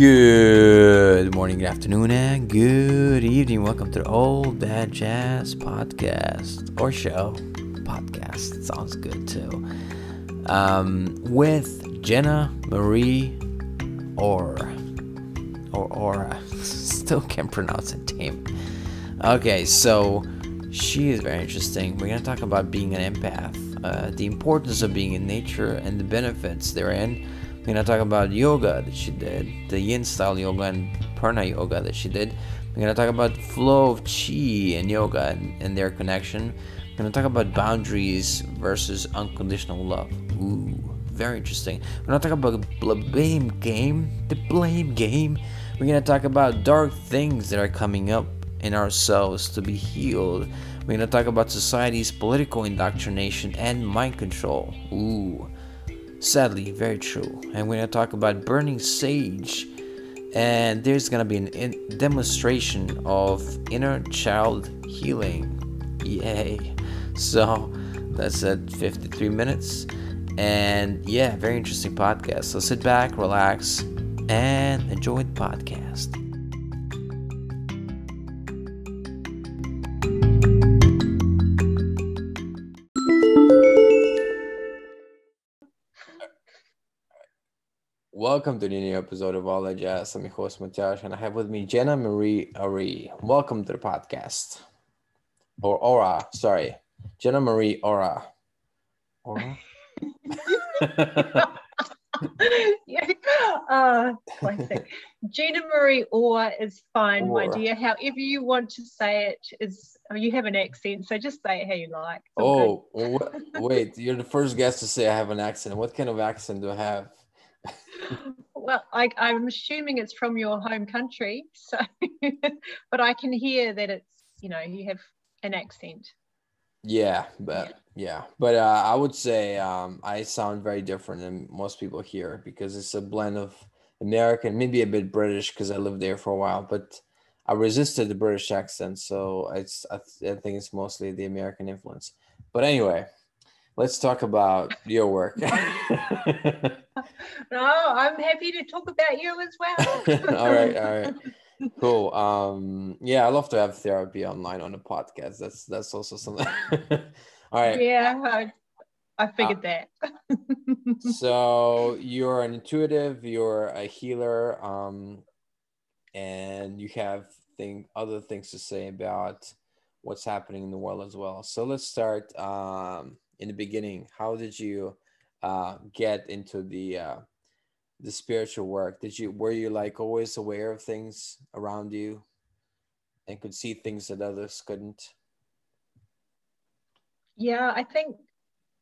Good morning, good afternoon, and good evening. Welcome to the All That Jazz podcast or show. Podcast sounds good too. Um, with Jenna Marie or or Aura. Still can't pronounce the name. Okay, so she is very interesting. We're gonna talk about being an empath, uh, the importance of being in nature, and the benefits therein we're gonna talk about yoga that she did, the yin style yoga and Purna yoga that she did. We're gonna talk about flow of chi and yoga and, and their connection. We're gonna talk about boundaries versus unconditional love. Ooh, very interesting. We're gonna talk about the blame game, the blame game. We're gonna talk about dark things that are coming up in ourselves to be healed. We're gonna talk about society's political indoctrination and mind control. Ooh. Sadly, very true. And we're going to talk about burning sage. And there's going to be in- demonstration of inner child healing. Yay. So that's at 53 minutes. And yeah, very interesting podcast. So sit back, relax, and enjoy the podcast. Welcome to the new episode of All That Jazz. I'm your host, Matias, and I have with me Jenna Marie Ari. Welcome to the podcast. Or Aura, sorry. Jenna Marie Aura. Aura? yeah. Uh, Gina Marie Orr is fine, Orr. my dear. However you want to say it is, oh, you have an accent, so just say it how you like. It's Oh, all wait, you're the first guest to say I have an accent. What kind of accent do I have? Well, I, I'm assuming it's from your home country, so, but I can hear that it's, you know, you have an accent. Yeah, but yeah, but uh, I would say um, I sound very different than most people here because it's a blend of American, maybe a bit British because I lived there for a while, but I resisted the British accent, so it's I, th- I think it's mostly the American influence. But anyway, let's talk about your work. No, I'm happy to talk about you as well. all right, all right. Cool. Um, yeah, I love to have therapy online on the podcast. That's that's also something. all right. Yeah, I, I figured that. so you're an intuitive you're a healer um and you have thing other things to say about what's happening in the world as well so let's start um in the beginning how did you uh get into the uh the spiritual work did you were you like always aware of things around you and could see things that others couldn't Yeah, I think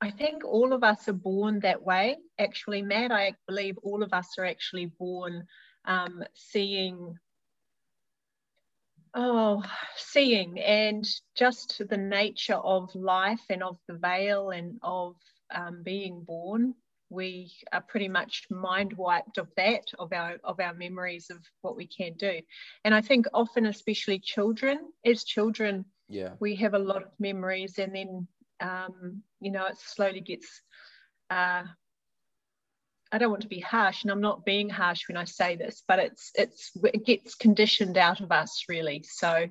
I think all of us are born that way. Actually, Matt, I believe all of us are actually born um, seeing. Oh, seeing and just the nature of life and of the veil and of um, being born, we are pretty much mind wiped of that, of our of our memories of what we can do. And I think often, especially children, as children, yeah we have a lot of memories and then um, you know it slowly gets uh, i don't want to be harsh and i'm not being harsh when i say this but it's it's it gets conditioned out of us really so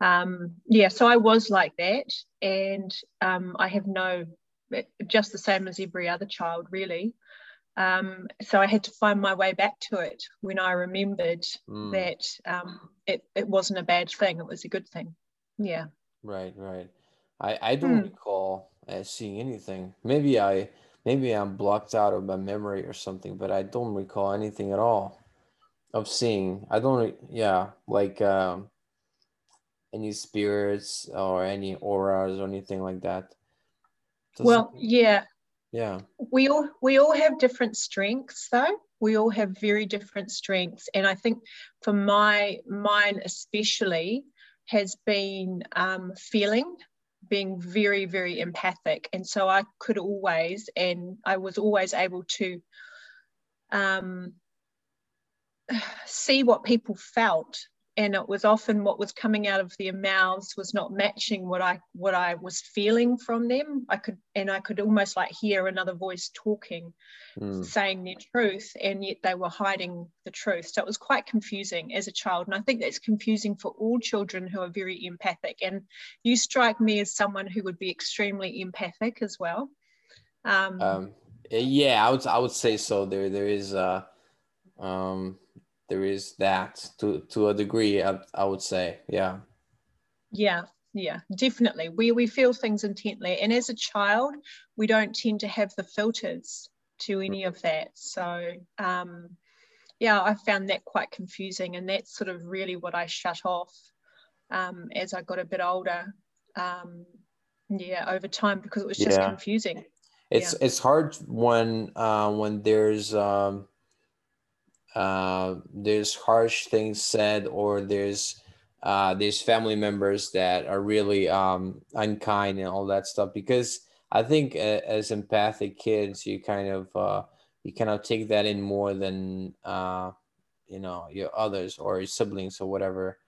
um, yeah so i was like that and um, i have no just the same as every other child really um, so i had to find my way back to it when i remembered Mm. that um, it, it wasn't a bad thing it was a good thing yeah Right, right. I I don't Hmm. recall uh, seeing anything. Maybe I maybe I'm blocked out of my memory or something, but I don't recall anything at all of seeing. I don't yeah, like um any spirits or any auras or anything like that. Doesn't- well yeah yeah. we all we all have different strengths though we all have very different strengths and i think for my mine especially has been um, feeling being very very empathic. And so i could always and i was always able to um, see what people felt and it was often what was coming out of their mouths was not matching what I what I was feeling from them. I could and I could almost like hear another voice talking, mm. saying their truth, and yet they were hiding the truth. So it was quite confusing as a child, and I think that's confusing for all children who are very empathic. And you strike me as someone who would be extremely empathic as well. Um, um yeah, I would I would say so. There there is uh um there is that to to a degree I, I would say yeah yeah yeah definitely we we feel things intently and as a child we don't tend to have the filters to any of that so um yeah i found that quite confusing and that's sort of really what i shut off um as i got a bit older um yeah over time because it was just yeah. confusing it's yeah. it's hard when uh when there's um uh, there's harsh things said or there's uh, there's family members that are really um, unkind and all that stuff because I think uh, as empathic kids you kind of uh, you kind of take that in more than uh, you know your others or your siblings or whatever.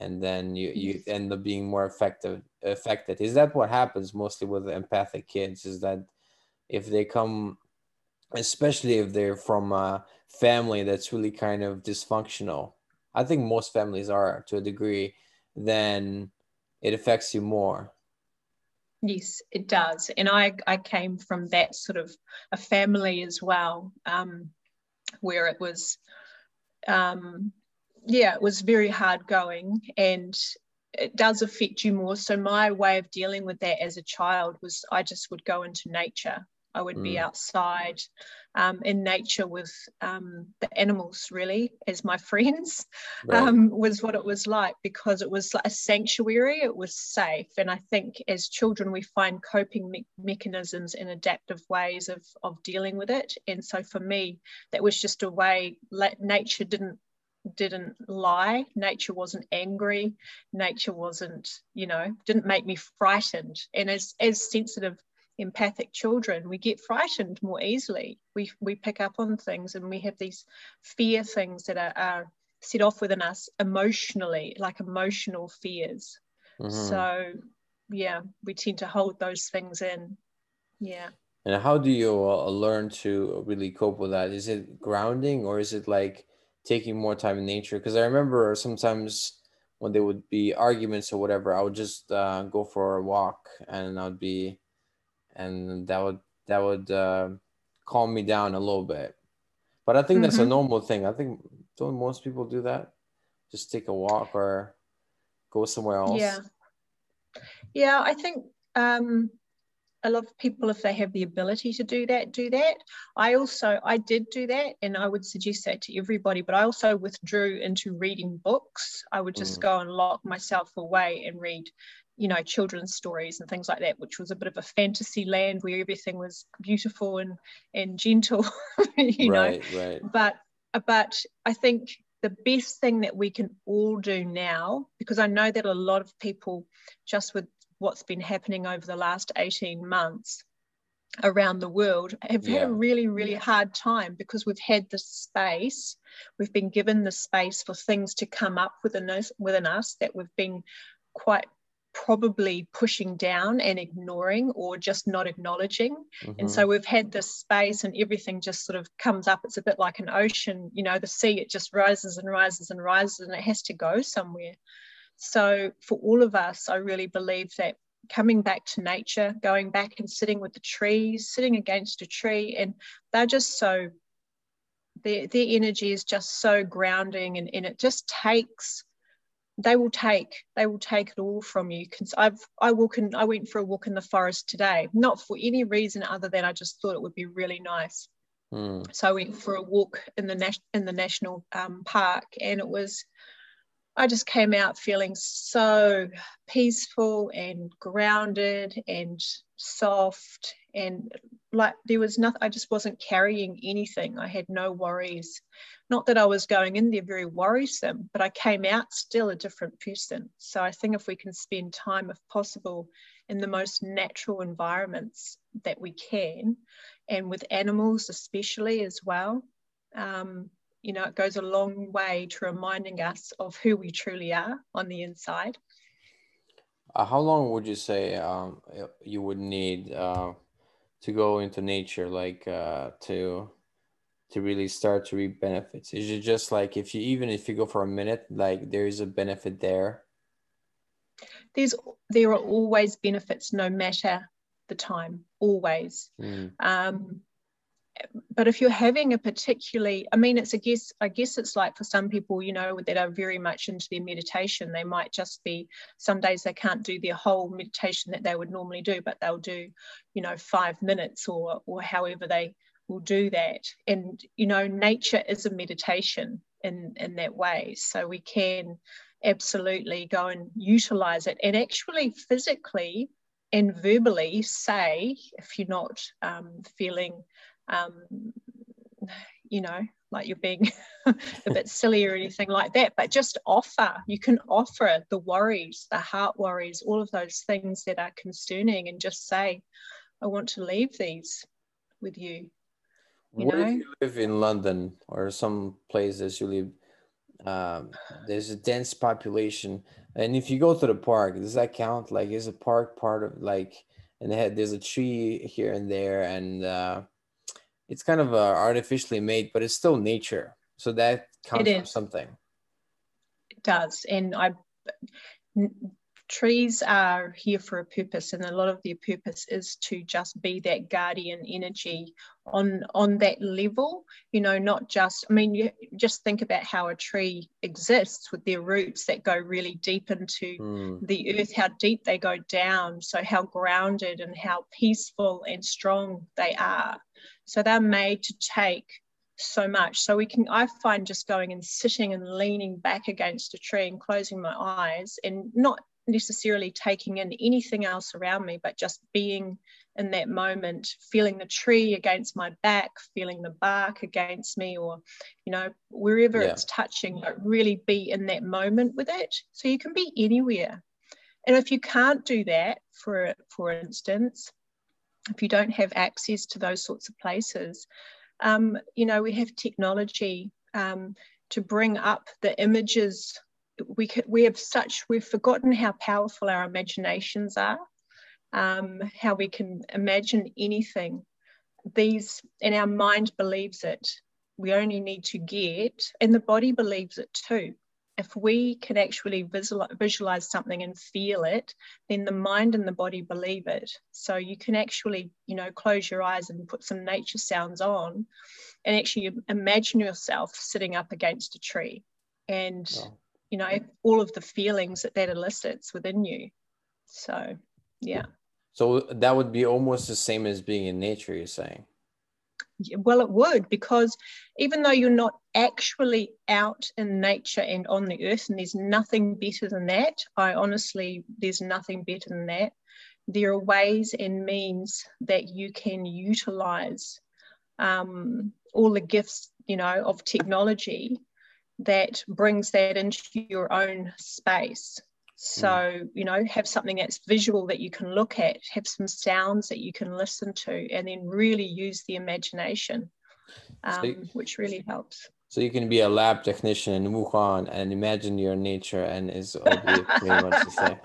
And then you you end up being more effective affected. Is that what happens mostly with empathic kids is that if they come especially if they're from a family that's really kind of dysfunctional. I think most families are to a degree then it affects you more. Yes it does. And i i came from that sort of a family as well um, where it was um, yeah it was very hard going and it does affect you more. So my way of dealing with that as a child was i just would go into nature I would mm. be outside um, in nature with um, the animals, really, as my friends, right. um, was what it was like because it was like a sanctuary, it was safe. And I think as children, we find coping me- mechanisms and adaptive ways of, of dealing with it. And so for me, that was just a way, nature didn't didn't lie nature wasn't angry nature wasn't you know didn't make me frightened and as as sensitive empathic children, we get frightened more easily. We, we pick up on things and we have these fear things that are, are set off within us emotionally, like emotional fears. Mm-hmm. So, yeah, we tend to hold those things in. Yeah. And how do you uh, learn to really cope with that? Is it grounding or is it like taking more time in nature? Because I remember sometimes when there would be arguments or whatever, I would just uh, go for a walk and I'd be and that would that would uh, calm me down a little bit. But I think mm-hmm. that's a mm-hmm. normal thing. I think don't most people do that? Just take a walk or go somewhere else. Yeah, yeah. I think um, a lot of people, if they have the ability to do that, do that. I also I did do that, and I would suggest that to everybody. But I also withdrew into reading books. I would just mm. go and lock myself away and read you know children's stories and things like that which was a bit of a fantasy land where everything was beautiful and and gentle you right, know right. but but i think the best thing that we can all do now because i know that a lot of people just with what's been happening over the last 18 months around the world have yeah. had a really really hard time because we've had the space we've been given the space for things to come up within us within us that we've been quite probably pushing down and ignoring or just not acknowledging. Mm-hmm. And so we've had this space and everything just sort of comes up. It's a bit like an ocean, you know, the sea, it just rises and rises and rises and it has to go somewhere. So for all of us, I really believe that coming back to nature, going back and sitting with the trees, sitting against a tree, and they're just so their, their energy is just so grounding and, and it just takes they will take they will take it all from you because i've i walk in i went for a walk in the forest today not for any reason other than i just thought it would be really nice. Mm. so i went for a walk in the nas- in the national um, park and it was i just came out feeling so peaceful and grounded and soft and like there was nothing i just wasn't carrying anything. I had no worries not that I was going in there very worrisome, but I came out still a different person. So I think if we can spend time, if possible, in the most natural environments that we can, and with animals especially as well, um, you know, it goes a long way to reminding us of who we truly are on the inside. Uh, how long would you say um, you would need uh, to go into nature, like uh, to to really start to reap benefits? Is it just like if you even if you go for a minute, like there is a benefit there? There's there are always benefits, no matter the time, always. Mm. Um, but if you're having a particularly i mean it's a guess i guess it's like for some people you know that are very much into their meditation they might just be some days they can't do their whole meditation that they would normally do but they'll do you know five minutes or or however they will do that and you know nature is a meditation in in that way so we can absolutely go and utilize it and actually physically and verbally say if you're not um, feeling um, you know, like you're being a bit silly or anything like that, but just offer. You can offer the worries, the heart worries, all of those things that are concerning, and just say, I want to leave these with you. You what know? if you live in London or some places you live? Um, there's a dense population, and if you go to the park, does that count? Like, is a park part of like, and there's a tree here and there, and uh, it's kind of uh, artificially made, but it's still nature. So that counts for something. It does, and I trees are here for a purpose and a lot of their purpose is to just be that guardian energy on on that level you know not just i mean you just think about how a tree exists with their roots that go really deep into mm. the earth how deep they go down so how grounded and how peaceful and strong they are so they're made to take so much. So we can, I find just going and sitting and leaning back against a tree and closing my eyes and not necessarily taking in anything else around me, but just being in that moment, feeling the tree against my back, feeling the bark against me, or, you know, wherever yeah. it's touching, but really be in that moment with it. So you can be anywhere. And if you can't do that, for, for instance, if you don't have access to those sorts of places, um, you know, we have technology um, to bring up the images. We, could, we have such, we've forgotten how powerful our imaginations are, um, how we can imagine anything. These, and our mind believes it. We only need to get, and the body believes it too if we can actually visual, visualize something and feel it, then the mind and the body believe it. So you can actually, you know, close your eyes and put some nature sounds on and actually imagine yourself sitting up against a tree and, you know, all of the feelings that that elicits within you. So, yeah. So that would be almost the same as being in nature, you're saying? well it would because even though you're not actually out in nature and on the earth and there's nothing better than that i honestly there's nothing better than that there are ways and means that you can utilize um, all the gifts you know of technology that brings that into your own space so, mm. you know, have something that's visual that you can look at, have some sounds that you can listen to, and then really use the imagination, um, so which really helps. So you can be a lab technician in Wuhan and imagine your nature, and is pretty much the same.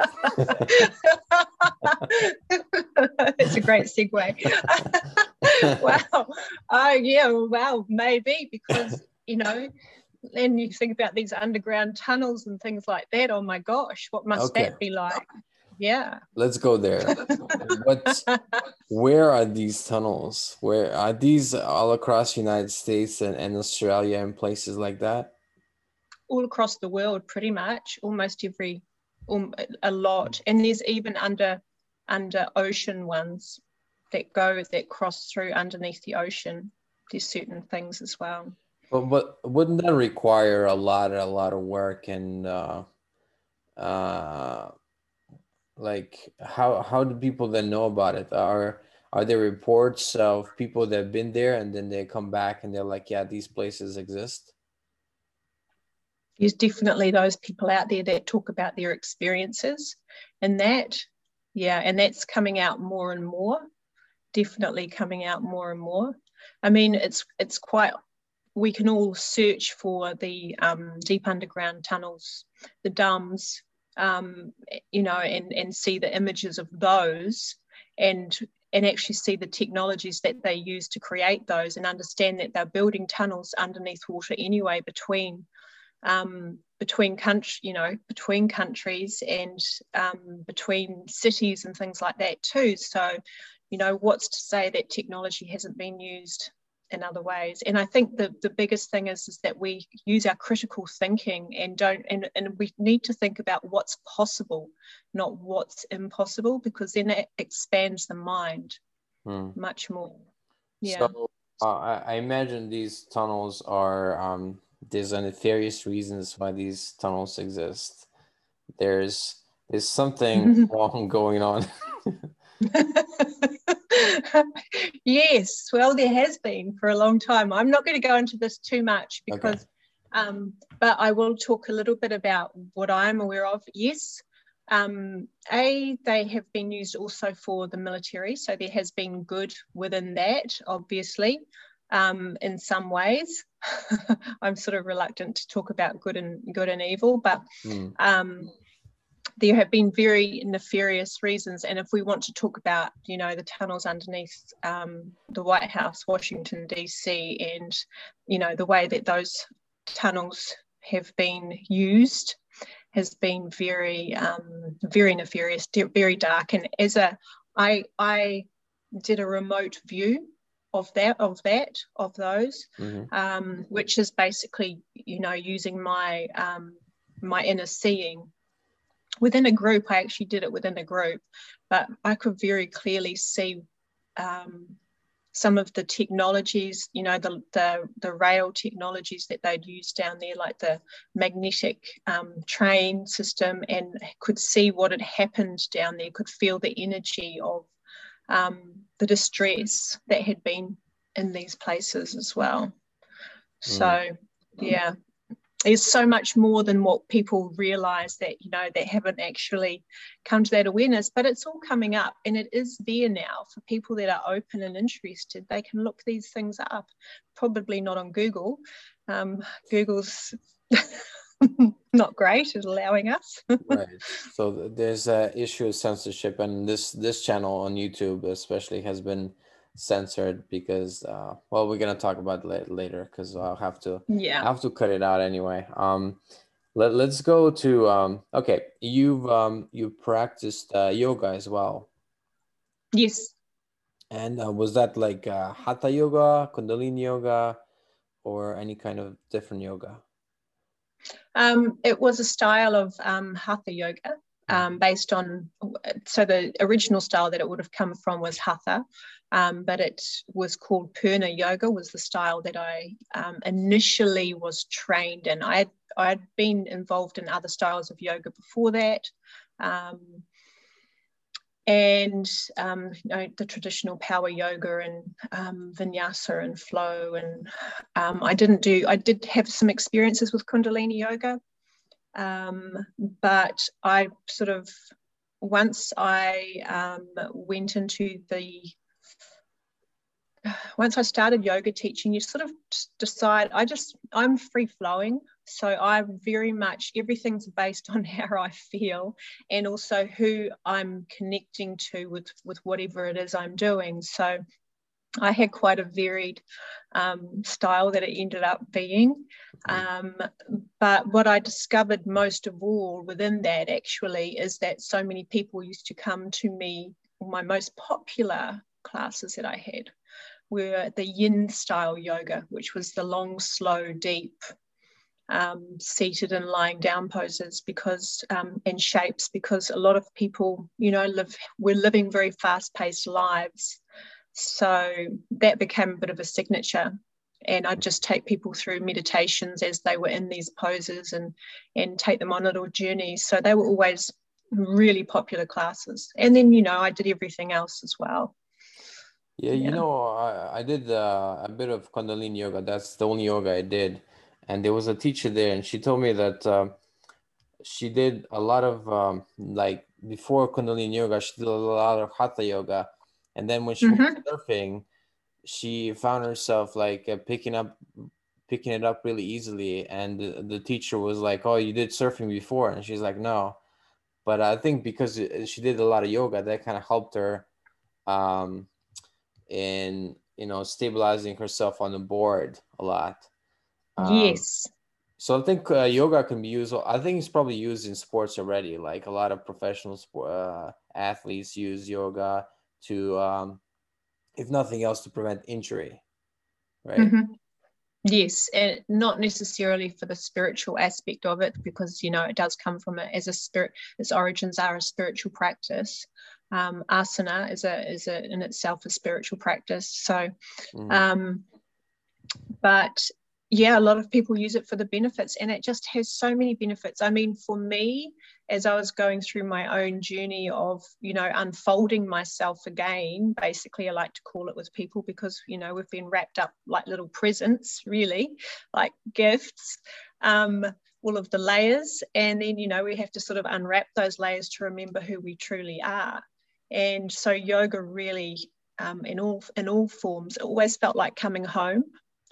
it's a great segue. wow. Oh yeah. Wow. Maybe because you know and you think about these underground tunnels and things like that. Oh my gosh, what must okay. that be like? Yeah. Let's go there. what where are these tunnels? Where are these all across the United States and, and Australia and places like that? All across the world, pretty much. Almost every um, a lot. And there's even under under ocean ones that go that cross through underneath the ocean. There's certain things as well. But but wouldn't that require a lot a lot of work and uh, uh, like how how do people then know about it? Are are there reports of people that have been there and then they come back and they're like, yeah, these places exist? There's definitely those people out there that talk about their experiences, and that, yeah, and that's coming out more and more. Definitely coming out more and more. I mean, it's it's quite we can all search for the um, deep underground tunnels, the dams, um, you know, and, and see the images of those and and actually see the technologies that they use to create those and understand that they're building tunnels underneath water anyway between um, between country, you know, between countries and um, between cities and things like that too. So, you know, what's to say that technology hasn't been used in other ways? And I think the, the biggest thing is, is that we use our critical thinking and don't, and, and we need to think about what's possible, not what's impossible, because then it expands the mind hmm. much more. Yeah. So uh, I imagine these tunnels are um, there's a nefarious reasons why these tunnels exist. There's there's something wrong going on. yes, well, there has been for a long time. I'm not going to go into this too much because, okay. um, but I will talk a little bit about what I'm aware of. Yes, um, a they have been used also for the military, so there has been good within that, obviously um, in some ways. I'm sort of reluctant to talk about good and good and evil, but mm. There have been very nefarious reasons. And if we want to talk about, you know, the tunnels underneath um, the White House, Washington D.C., and you know the way that those tunnels have been used has been very, um, very nefarious, very dark. And as a, I, I did a remote view of that of that of those mm-hmm. um, which is basically you know using my um, my inner seeing within a group i actually did it within a group but i could very clearly see um, some of the technologies you know the, the the rail technologies that they'd used down there like the magnetic um, train system and could see what had happened down there could feel the energy of um, the distress that had been in these places as well. Mm. So, yeah, there's so much more than what people realize that, you know, they haven't actually come to that awareness, but it's all coming up and it is there now for people that are open and interested. They can look these things up, probably not on Google. Um, Google's not great at allowing us. right. So there's a issue of censorship, and this this channel on YouTube especially has been censored because uh, well we're gonna talk about it later because I'll have to yeah I have to cut it out anyway. Um, let let's go to um okay you've um you practiced uh, yoga as well. Yes. And uh, was that like uh, hatha yoga, kundalini yoga, or any kind of different yoga? Um, it was a style of um, hatha yoga um, based on, so the original style that it would have come from was hatha, um, but it was called Purna Yoga, was the style that I um, initially was trained in. I had, I had been involved in other styles of yoga before that. Um, and um, you know, the traditional power yoga and um, vinyasa and flow. And um, I didn't do, I did have some experiences with Kundalini yoga, but I sort of, once I went into the, once I started yoga teaching, you sort of decide, I just, I'm free flowing. So I very much everything's based on how I feel and also who I'm connecting to with with whatever it is I'm doing. So I had quite a varied um, style that it ended up being. Um, but what I discovered most of all within that actually is that so many people used to come to me, my most popular classes that I had were the yin style yoga, which was the long, slow, deep um, seated and lying down poses because um, and shapes because a lot of people you know live we're living very fast paced lives. So that became a bit of a signature. And I'd just take people through meditations as they were in these poses and and take them on a little journeys. So they were always really popular classes. And then you know I did everything else as well yeah, you know, I, I did uh, a bit of Kundalini yoga. That's the only yoga I did and there was a teacher there and she told me that uh, she did a lot of um, like before kundalini yoga she did a lot of hatha yoga and then when she mm-hmm. was surfing she found herself like uh, picking up picking it up really easily. And the, the teacher was like, "Oh, you did surfing before?" And she's like, "No." But I think because she did a lot of yoga, that kind of helped her um, in you know stabilizing herself on the board a lot. Um, yes. So I think uh, yoga can be used. I think it's probably used in sports already. Like a lot of professional sport, uh, athletes use yoga to, um, if nothing else, to prevent injury. Right. Mm-hmm. Yes, and not necessarily for the spiritual aspect of it, because you know it does come from it as a spirit. Its origins are a spiritual practice. Um, asana is a is a in itself a spiritual practice. So, mm. um, but yeah, a lot of people use it for the benefits, and it just has so many benefits. I mean, for me, as I was going through my own journey of, you know, unfolding myself again, basically, I like to call it with people because, you know, we've been wrapped up like little presents, really, like gifts, um, all of the layers. And then, you know, we have to sort of unwrap those layers to remember who we truly are. And so yoga really, um, in all in all forms, it always felt like coming home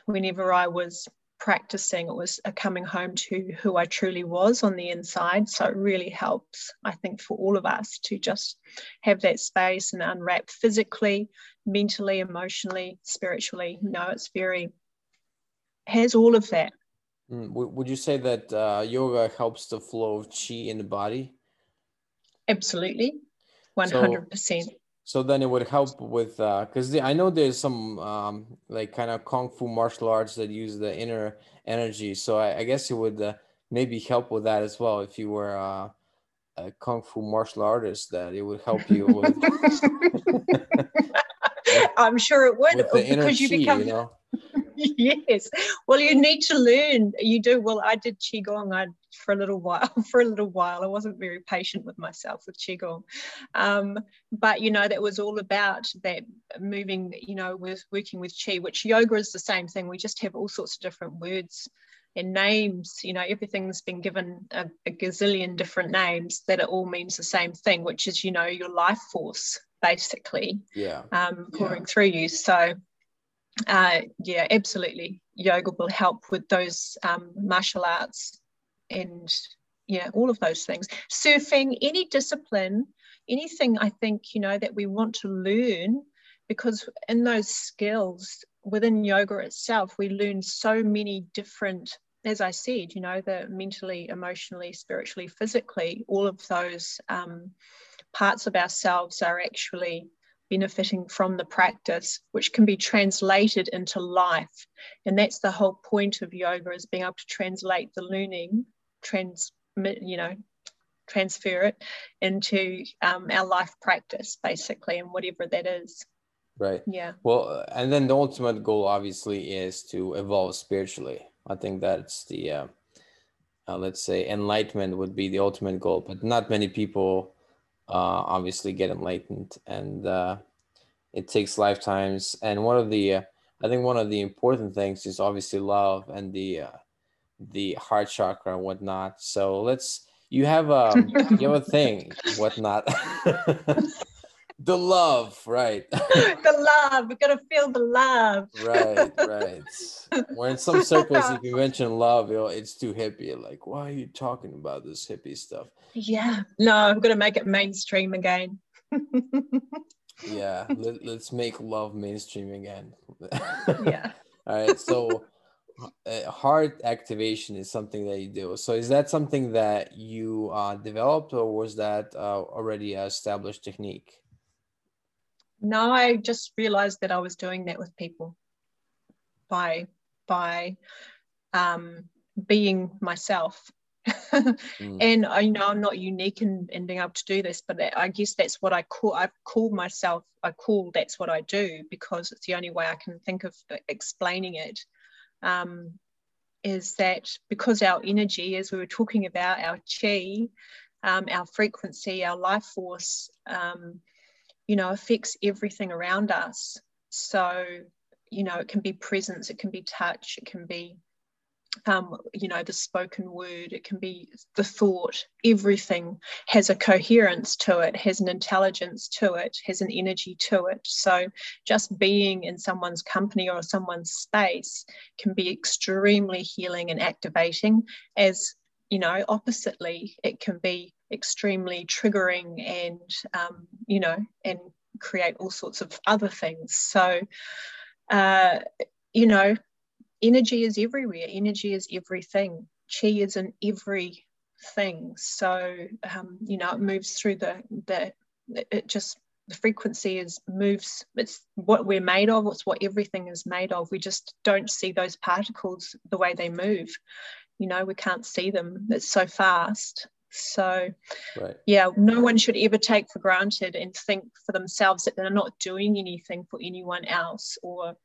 whenever I was practicing, it was a coming home to who I truly was on the inside. So it really helps, I think, for all of us to just have that space and unwrap physically, mentally, emotionally, spiritually. You know, it's very, has all of that. Mm. Would you say that uh, yoga helps the flow of chi in the body? Absolutely, 100%. So, so then it would help with because uh, I know there's some um, like kind of kung fu martial arts that use the inner energy. So I, I guess it would uh, maybe help with that as well if you were uh, a kung fu martial artist. That it would help you with. I'm sure it would because you become. You know? yes. Well, you need to learn. You do. Well, I did qigong. I for a little while. For a little while, I wasn't very patient with myself with qigong, um, but you know that was all about that moving. You know, with working with qi, which yoga is the same thing. We just have all sorts of different words and names. You know, everything's been given a, a gazillion different names that it all means the same thing, which is you know your life force basically. Yeah. Um, pouring yeah. through you. So uh, yeah, absolutely. Yoga will help with those um, martial arts and yeah, all of those things. Surfing, any discipline, anything I think, you know, that we want to learn, because in those skills within yoga itself, we learn so many different, as I said, you know, the mentally, emotionally, spiritually, physically, all of those um, parts of ourselves are actually benefiting from the practice, which can be translated into life. And that's the whole point of yoga is being able to translate the learning transmit, you know, transfer it into um, our life practice, basically, and whatever that is. Right. Yeah. Well, and then the ultimate goal, obviously, is to evolve spiritually. I think that's the, uh, uh, let's say, enlightenment would be the ultimate goal, but not many people uh, obviously get enlightened, and uh, it takes lifetimes. And one of the, uh, I think, one of the important things is obviously love and the uh, the heart chakra and whatnot. So let's you have a um, you have a thing whatnot. the love, right? the love. We gotta feel the love. right, right. Where in some circles, if you mention love, it's too hippie. Like, why are you talking about this hippie stuff? Yeah. No, I'm gonna make it mainstream again. yeah, let, let's make love mainstream again. yeah. All right. So uh, heart activation is something that you do. So is that something that you uh, developed, or was that uh, already an established technique? No, I just realized that I was doing that with people by by um, being myself. mm. And I know I'm not unique in, in being able to do this, but I guess that's what I call. I've called myself. I call that's what I do because it's the only way I can think of explaining it um, is that because our energy, as we were talking about, our chi, um, our frequency, our life force, um, you know, affects everything around us. So, you know, it can be presence, it can be touch, it can be um, you know, the spoken word, it can be the thought, everything has a coherence to it, has an intelligence to it, has an energy to it. So just being in someone's company or someone's space can be extremely healing and activating, as you know, oppositely, it can be extremely triggering and, um, you know, and create all sorts of other things. So, uh, you know, energy is everywhere energy is everything chi is in everything. So um, you know it moves through the the it just the frequency is moves it's what we're made of it's what everything is made of. We just don't see those particles the way they move. You know we can't see them it's so fast. So right. yeah no one should ever take for granted and think for themselves that they're not doing anything for anyone else or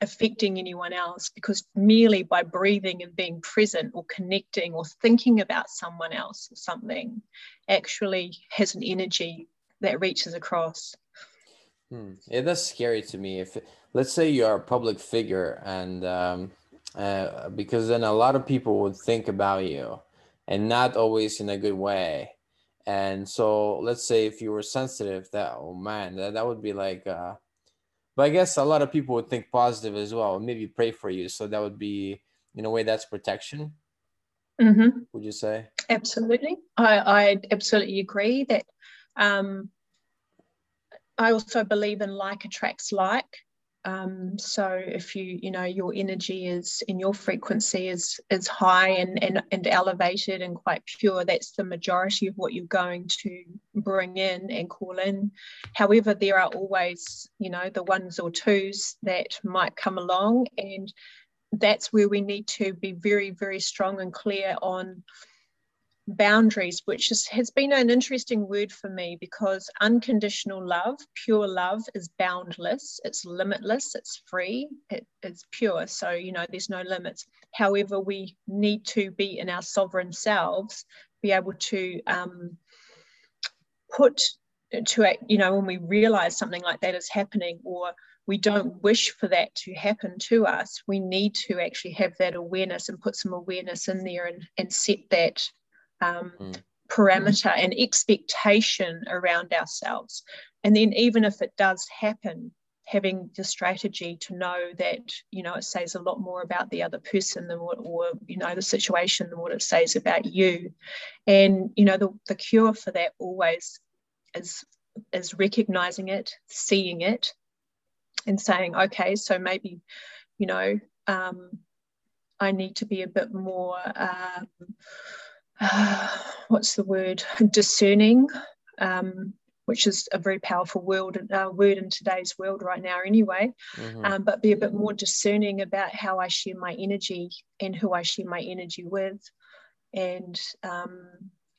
affecting anyone else because merely by breathing and being present or connecting or thinking about someone else or something actually has an energy that reaches across. Hmm. Yeah, that's scary to me. If let's say you are a public figure, and um, uh, because then a lot of people would think about you, and not always in a good way. And so, let's say if you were sensitive, that oh man, that, that would be like uh, but I guess a lot of people would think positive as well, maybe pray for you. So that would be, in a way, that's protection. Mm-hmm. Would you say? Absolutely. I, I absolutely agree that um, I also believe in like attracts like. Um, so if you you know your energy is in your frequency is is high and, and and elevated and quite pure, that's the majority of what you're going to bring in and call in. However, there are always you know the ones or twos that might come along, and that's where we need to be very very strong and clear on boundaries, which is, has been an interesting word for me because unconditional love, pure love, is boundless, it's limitless, it's free, it, it's pure. So, you know, there's no limits. However, we need to be in our sovereign selves, be able to um, put to, it, you know, when we realize something like that is happening or we don't wish for that to happen to us, we need to actually have that awareness and put some awareness in there and, and set that um, mm. parameter and expectation around ourselves. And then, even if it does happen, having the strategy to know that you know it says a lot more about the other person than what or you know the situation than what it says about you and you know the, the cure for that always is is recognizing it seeing it and saying okay so maybe you know um, i need to be a bit more um, uh, what's the word? Discerning um, which is a very powerful word, uh, word in today's world right now anyway. Mm-hmm. um, but be a bit more discerning about how i share my energy and who i share my energy with. And um,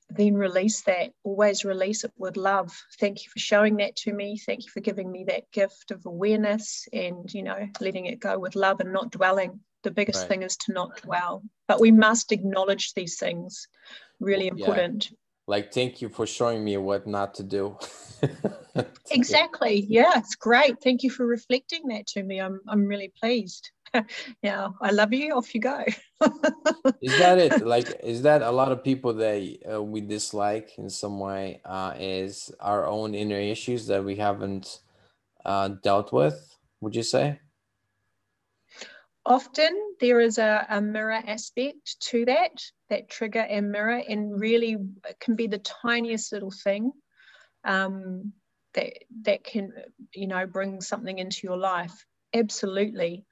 then release that. Always release it with love. Thank you for showing that to me. Thank you for giving me that gift of awareness and you know letting it go with love and not dwelling the biggest right. thing is to not dwell. But we must acknowledge these things. Really important. Yeah. like thank you for showing me what not to do. Exactly. Yeah it's great. Thank you for reflecting that to me. I'm, I'm really pleased. Yeah i love you. Off you go. Is that it? Like is that a lot of people that uh, we dislike in some way uh, is our own inner issues that we haven't uh, dealt with would you say often there is a, a, mirror aspect to that, that trigger and mirror, and really can be the tiniest little thing um, that that can, you know, bring something into your life. Absolutely.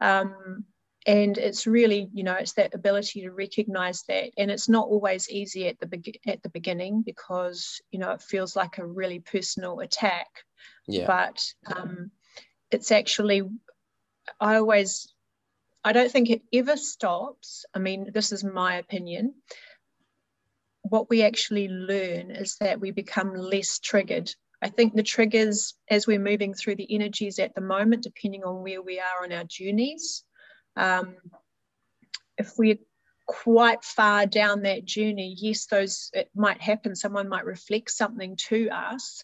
Um, and it's really, you know, it's that ability to recognize that, and it's not always easy at the be- at the beginning because you know it feels like a really personal attack. Yeah. But um, it's actually I always I don't think it ever stops. I mean, this is my opinion. What we actually learn is that we become less triggered. I think the triggers, as we're moving through the energies at the moment, depending on where we are on our journeys, um, if we're quite far down that journey, yes, those it might happen. Someone might reflect something to us,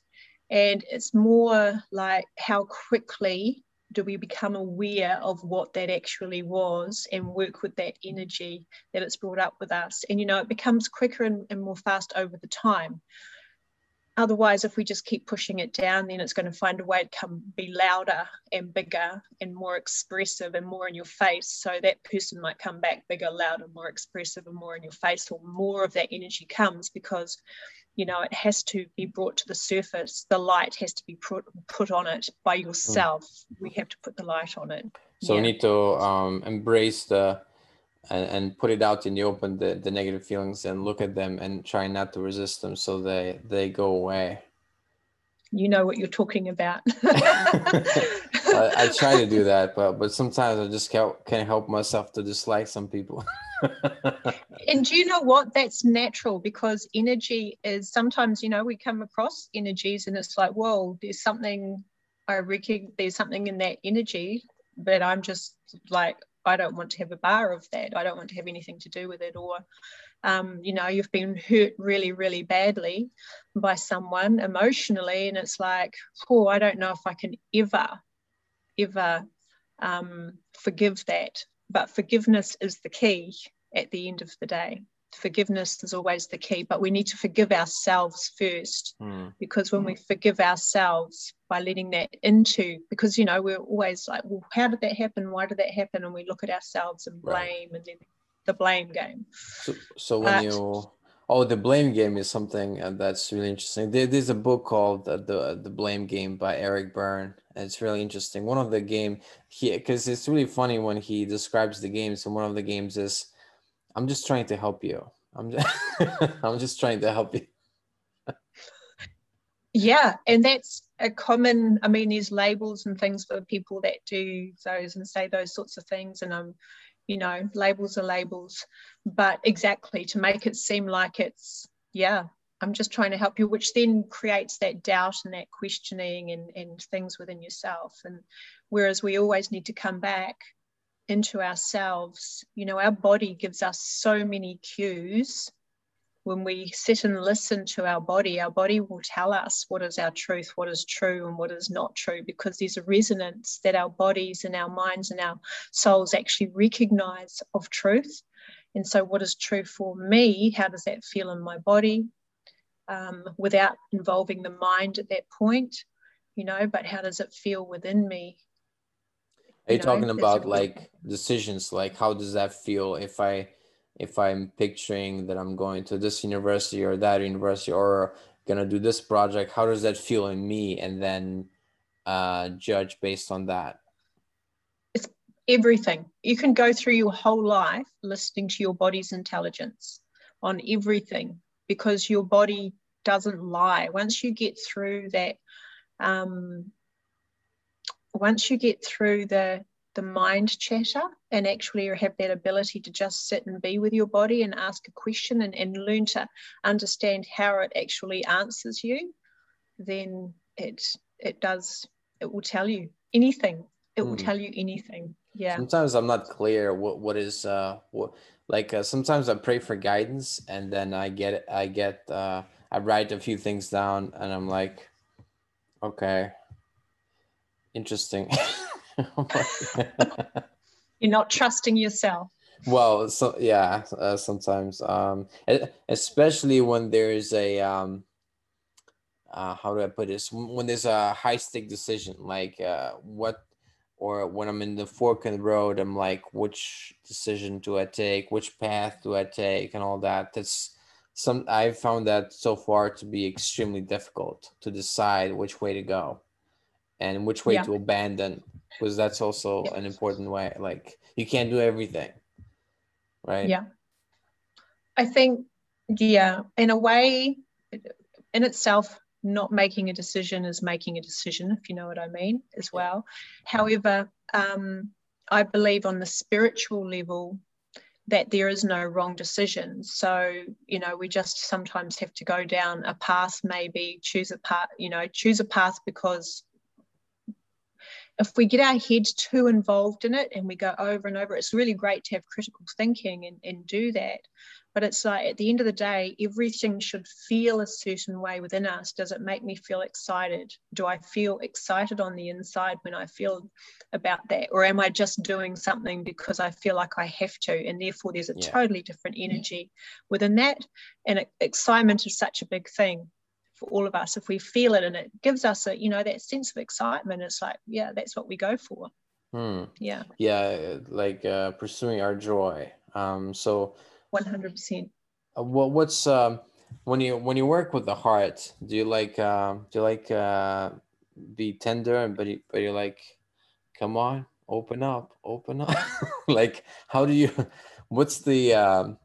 and it's more like how quickly do we become aware of what that actually was and work with that energy that it's brought up with us? And you know it becomes quicker and, and more fast over the time. Otherwise if we just keep pushing it down then it's going to find a way to come be louder and bigger and more expressive and more in your face. So that person might come back bigger louder more expressive and more in your face or more of that energy comes because you know it has to be brought to the surface. The light has to be put, put on it by yourself. Mm. we have to put the light on it. So yeah. we need to um, embrace the and, and put it out in the open the, the negative feelings and look at them and try not to resist them so they they go away. You know what you're talking about I, I, try to do that but but sometimes i just can't, can't help myself to dislike some people and do you know what that's natural because energy is sometimes you know we come across energies and it's like whoa there's something i reckon there's something in that energy but i'm just like I don't want to have a bar of that. I don't want to have anything to do with it. Or, um, you know, you've been hurt really, really badly by someone emotionally, and it's like, oh, I don't know if I can ever, ever um, forgive that. But forgiveness is the key at the end of the day forgiveness is always the key, but we need to forgive ourselves first. Mm. Because when we forgive ourselves by letting that into, because, you know, we're always like, well, how did that happen? Why did that happen? And we look at ourselves and blame right. and then the blame game. So, so when but, you, oh, the blame game is something uh, that's really interesting. There, there's a book called uh, the the Blame Game by Eric Berne. And it's really interesting. One of the game he because it's really funny when he describes the games, and one of the games is I'm just trying to help you. I'm just, I'm just trying to help you. yeah, and that's a common. I mean, there's labels and things for people that do those and say those sorts of things, and um, you know, labels are labels, but exactly to make it seem like it's yeah, I'm just trying to help you, which then creates that doubt and that questioning and, and things within yourself. And whereas we always need to come back into ourselves. You know, our body gives us so many cues. When we sit and listen to our body, our body will tell us what is our truth, what is true, and what is not true, because there's a resonance that our bodies and our minds and our souls actually recognize of truth. And so, what is true for me? How does that feel in my body um, without involving the mind at that point? You know, but how does it feel within me? Are you, you know, talking about like decisions? Like how does that feel if I if I'm picturing that I'm going to this university or that university or gonna do this project, how does that feel in me? And then uh, judge based on that. It's everything. You can go through your whole life listening to your body's intelligence on everything because your body doesn't lie. Once you get through that um, once you get through the the mind chatter and actually have that ability to just sit and be with your body and ask a question and, and learn to understand how it actually answers you, then it it does it will tell you anything. It will mm. tell you anything. Yeah. Sometimes I'm not clear what what is uh what like uh, sometimes I pray for guidance and then I get I get uh I write a few things down and I'm like okay interesting. You're not trusting yourself. Well, so yeah, uh, sometimes, um, especially when there's a um, uh, how do I put this? When there's a high stake decision, like uh, what, or when I'm in the fork in the road, I'm like, which decision do I take? Which path do I take? And all that. That's some I've found that so far to be extremely difficult to decide which way to go and which way yeah. to abandon because that's also yeah. an important way like you can't do everything right? Yeah. I think yeah in a way in itself not making a decision is making a decision if you know what i mean as well. However um, i believe on the spiritual level that there is no wrong decision. So you know we just sometimes have to go down a path maybe choose a path you know choose a path because if we get our head too involved in it and we go over and over, it's really great to have critical thinking and, and do that. But it's like at the end of the day, everything should feel a certain way within us. Does it make me feel excited? Do I feel excited on the inside when I feel about that? Or am I just doing something because I feel like I have to? And therefore, there's a yeah. totally different energy within that. And excitement is such a big thing for all of us if we feel it and it gives us a you know that sense of excitement it's like yeah that's what we go for hmm. yeah yeah like uh, pursuing our joy um so 100%. Uh, what what's um when you when you work with the heart, do you like uh, do you like uh, be tender and but you, but you're like, come on, open up, open up. like how do you? What's the um,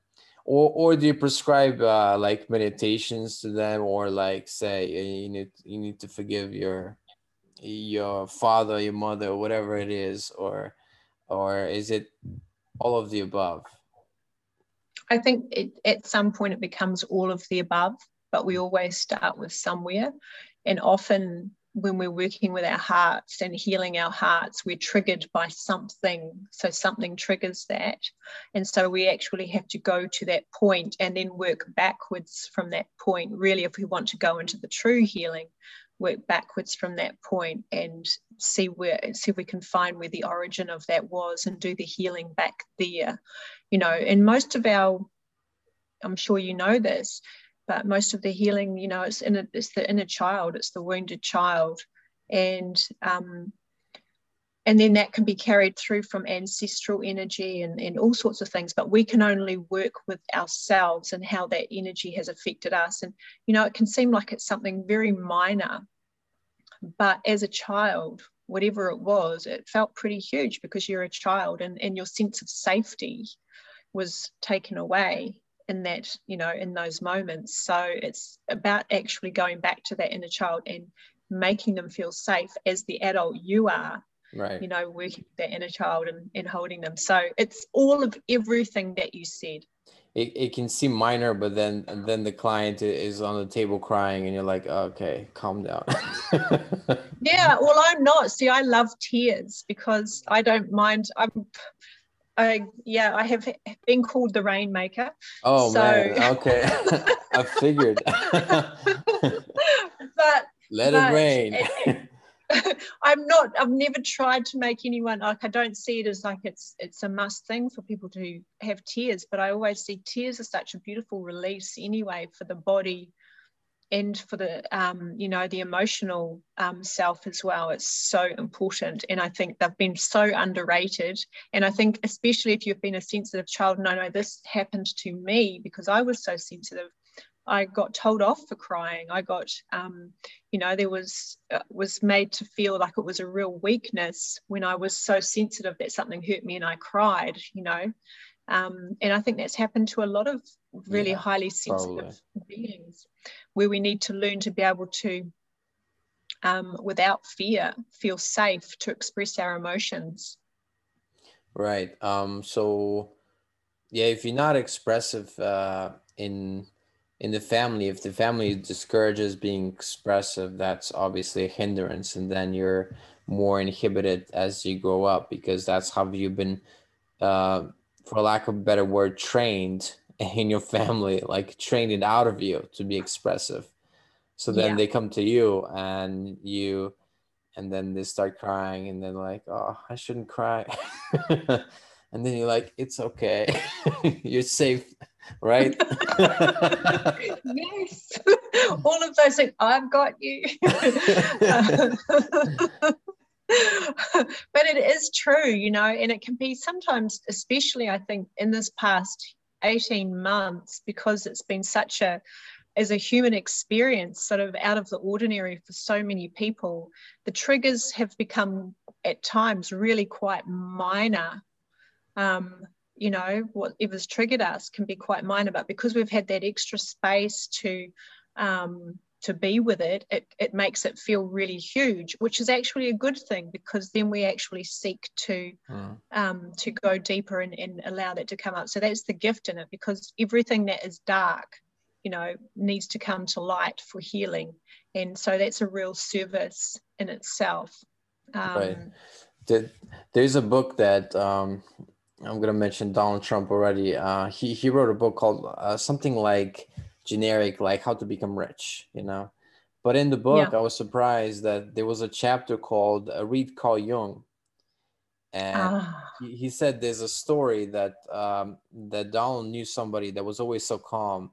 or or do you prescribe uh, like meditations to them or like say you need you need to forgive your your father, your mother, whatever it is, or or is it all of the above? I think it, at some point it becomes all of the above, but we always start with somewhere. And often when we're working with our hearts and healing our hearts, we're triggered by something. So something triggers that. And so we actually have to go to that point and then work backwards from that point. Really, if we want to go into the true healing, work backwards from that point and see where see if we can find where the origin of that was and do the healing back there you know and most of our i'm sure you know this but most of the healing you know it's in a, it's the inner child it's the wounded child. And um and then that can be carried through from ancestral energy and, and all sorts of things but we can only work with ourselves and how that energy has affected us. And you know it can seem like it's something very minor but as a child whatever it was it felt pretty huge because you're a child and, and your sense of safety was taken away in that you know in those moments. So it's about actually going back to that inner child and making them feel safe as the adult you are right. you know working with that inner child and, and holding them. So it's all of everything that you said. It, it can seem minor but then then the client is on the table crying and you're like okay calm down. Yeah well i'm not. See i love tears because i don't mind. I'm I, yeah, I have been called the rainmaker. Oh so. man, okay, I figured. but let but it rain. It, I'm not. I've never tried to make anyone like. I don't see it as like it's it's a must thing for people to have tears. But I always see tears as such a beautiful release anyway for the body, and for the um, you know the emotional um, self as well. It's so important, and I think they've been so underrated. And I think especially if you've been a sensitive child, and i know this happened to me because I was so sensitive I got told off for crying. I got, um, you know, there was uh, was made to feel like it was a real weakness when I was so sensitive that something hurt me and I cried. You know, um, and I think that's happened to a lot of really yeah, highly sensitive probably. beings, where we need to learn to be able to, um, without fear, feel safe to express our emotions. Right. Um, so, yeah, if you're not expressive uh, in in the family if the family discourages being expressive that's obviously a hindrance and then you're more inhibited as you grow up because that's how you've been uh, for lack of a better word trained in your family like trained it out of you to be expressive so then yeah. they come to you and you and then they start crying and then like oh i shouldn't cry and then you're like it's okay you're safe right? yes, all of those things. I've got you. But it is true, you know, and it can be sometimes, especially I think in this past 18 months, because it's been such a as a human experience, sort of out of the ordinary for so many people, the triggers have become at times really quite minor. Um, you know whatever's triggered us can be quite minor but because we've had that extra space to um, to be with it, it it makes it feel really huge which is actually a good thing because then we actually seek to mm. um, to go deeper and, and allow that to come up so that's the gift in it because everything that is dark you know needs to come to light for healing and so that's a real service in itself Um, right. Did, there's a book that um, I'm going to mention Donald Trump already. Uh, he, he wrote a book called uh, something like generic, like how to become rich, you know? But in the book, yeah. I was surprised that there was a chapter called uh, Read Carl Jung. And ah. he, he, said there's a story that um, that Donald knew somebody that was always so calm,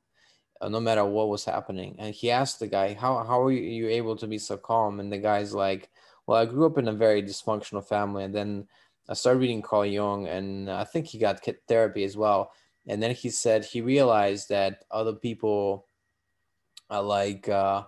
uh, no matter what was happening. And he asked the guy, "How how are you able to be so calm?" And the guy's like, "Well, I grew up in a very dysfunctional family, and then I started reading Carl Jung, and I think he got therapy as well. And then he said he realized that other people are like uh,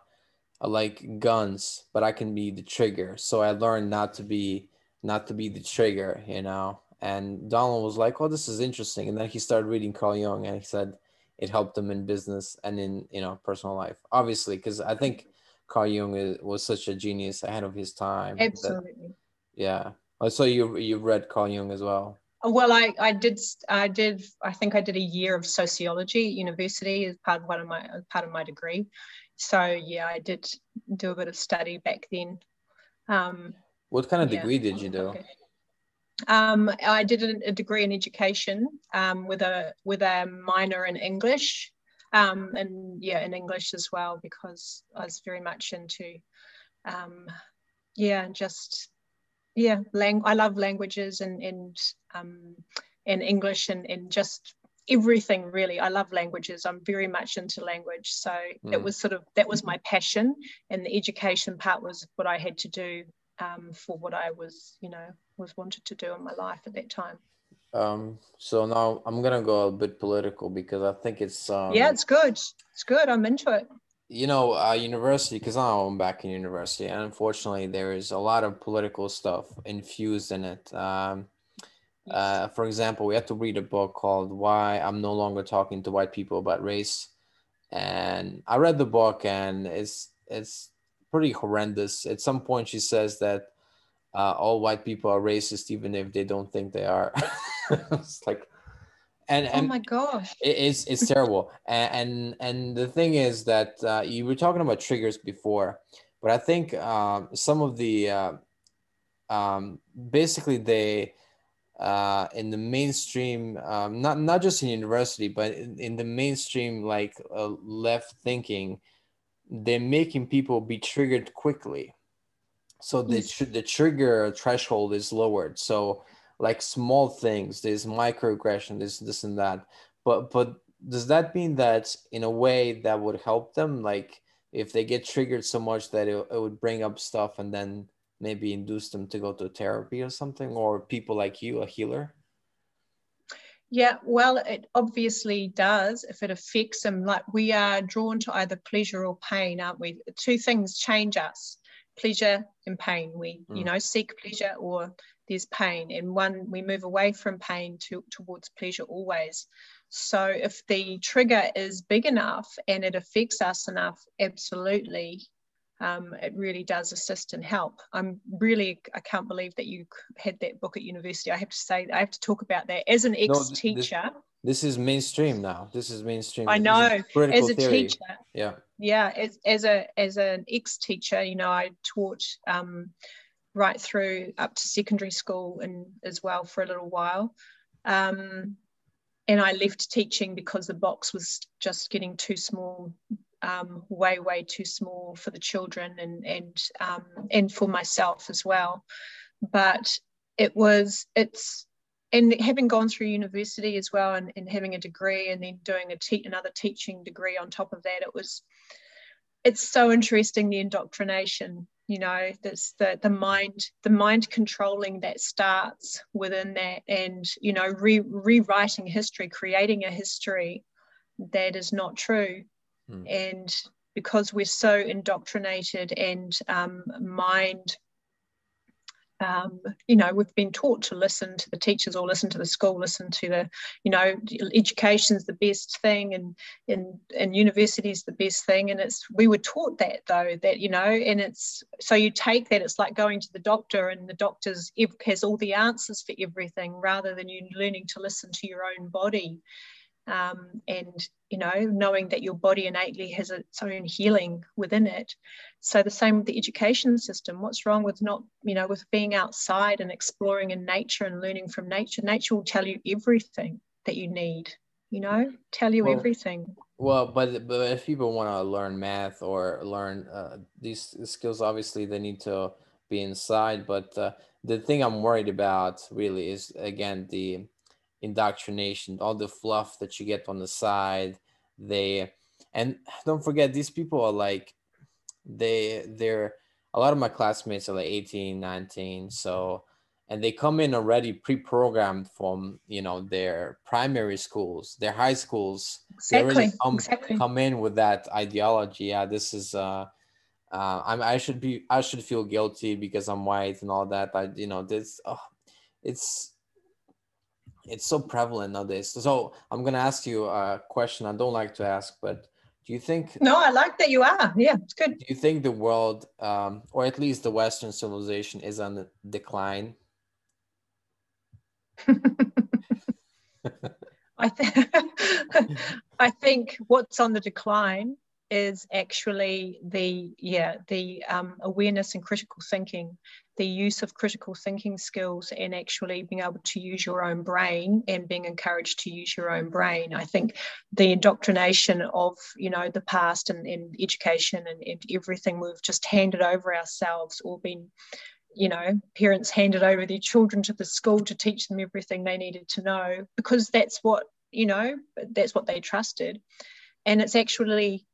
are like guns, but I can be the trigger. So I learned not to be not to be the trigger, you know. And Donald was like, "Oh, this is interesting." And then he started reading Carl Jung, and he said it helped him in business and in you know personal life. Obviously, because I think Carl Jung is, was such a genius ahead of his time. Absolutely. That, yeah. Oh, so you you read Carl Jung as well? Well, I, I did I did I think I did a year of sociology at university as part of one of my part of my degree. So yeah, I did do a bit of study back then. Um, what kind of yeah. degree did you do? Okay. Um, I did a, a, degree in education um, with a with a minor in English, um, and yeah, in English as well because I was very much into, um, yeah, just yeah, lang- I love languages and and um, and English and and just everything really. I love languages. I'm very much into language. So mm. it was sort of that was my passion, and the education part was what I had to do um, for what I was, you know, was wanted to do in my life at that time. Um, so now I'm gonna go a bit political because I think it's um, yeah, it's good. It's good. I'm into it you know, uh, university, because I'm back in university, and unfortunately, there is a lot of political stuff infused in it. Um, uh, for example, we had to read a book called Why I'm No Longer Talking to White People About Race. And I read the book, and it's, it's pretty horrendous. At some point, she says that uh, all white people are racist, even if they don't think they are. it's like, and, oh my gosh. it's it's terrible. And, and and the thing is that uh, you were talking about triggers before but i think um, some of the uh, um, basically they uh, in the mainstream um, not not just in university but in, in the mainstream like uh, left thinking they're making people be triggered quickly. So the, the trigger threshold is lowered. So like small things there's microaggression there's this and that but but does that mean that in a way that would help them like if they get triggered so much that it, it would bring up stuff and then maybe induce them to go to therapy or something or people like you a healer yeah, well, it obviously does if it affects them. Like we are drawn to either pleasure or pain, aren't we? Two things change us pleasure and pain. We, mm. you know, seek pleasure or there's pain and one we move away from pain to towards pleasure always. So if the trigger is big enough and it affects us enough absolutely um, it really does assist and help. I'm really i can't believe that you had that book at university. I have to say i have to talk about that. As an ex-teacher no, this, this, is mainstream now. This is mainstream. I know. As a theory. teacher. Yeah. Yeah as, as a as an ex-teacher you know i taught um, right through up to secondary school and as well for a little while. Um, and I left teaching because the box was just getting too small, um, way, way too small for the children and and um, and for myself as well. But it was it's and having gone through university as well and, and having a degree and then doing a te- another teaching degree on top of that, it was it's so interesting the indoctrination you know there's the the mind the mind controlling that starts within that and you know re- rewriting history creating a history that is not true mm. and because we're so indoctrinated and um, mind um, you know we've been taught to listen to the teachers or listen to the school listen to the you know education's the best thing and and and university's the best thing. And it's we were taught that though that you know and it's so you take that it's like going to the doctor and the doctor's has all the answers for everything rather than you learning to listen to your own body um, and you know knowing that your body innately has its own healing within it. So the same with the education system. What's wrong with not you know with being outside and exploring in nature and learning from nature? Nature will tell you everything that you need you know tell you well, everything. well but but if people want to learn math or learn uh, these skills obviously they need to be inside. But uh, the thing i'm worried about really is again the indoctrination, all the fluff that you get on the side. They and don't forget these people are like they they're a lot of my classmates are like 18 19 so and they come in already pre-programmed from you know their primary schools their high schools exactly. they come, exactly. come in with that ideology yeah this is uh uh, I'm, I should be, I should feel guilty because I'm white and all that. I, you know, this, oh, it's, it's so prevalent nowadays. So I'm gonna ask you a question I don't like to ask, but do you think? No, I like that you are. Yeah, it's good. Do you think the world, um, or at least the Western civilization, is on the decline? I think I think what's on the decline is actually the yeah the um, awareness and critical thinking the use of critical thinking skills and actually being able to use your own brain and being encouraged to use your own brain. I think the indoctrination of you know the past and, and education and, and everything we've just handed over ourselves or been you know parents handed over their children to the school to teach them everything they needed to know because that's what you know that's what they trusted. And it's actually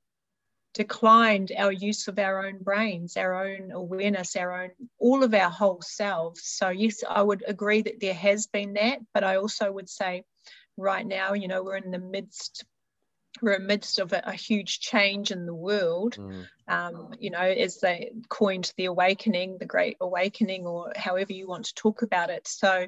declined our use of our own brains, our own awareness, our own, all of our whole selves. So, yes, I would agree that there has been that, but I also would say right now, you know, we're in the midst we're amidst of a, a, huge change in the world. Mm. Um, you know, as they coined the awakening, the Great Awakening, or however you want to talk about it. So,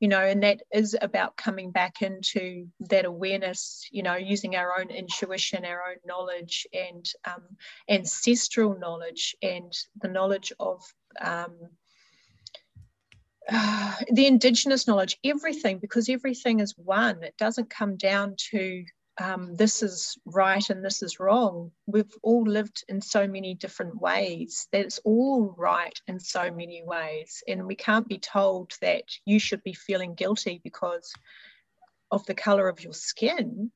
you know, and that is about coming back into that awareness. You know, using our own intuition, our own knowledge, and um, ancestral knowledge, and the knowledge of. Um, uh, the indigenous knowledge, everything, because everything is one. It doesn't come down to um, this is right and this is wrong. We've all lived in so many different ways. that it's all right in so many ways. And we can't be told that you should be feeling guilty because of the color of your skin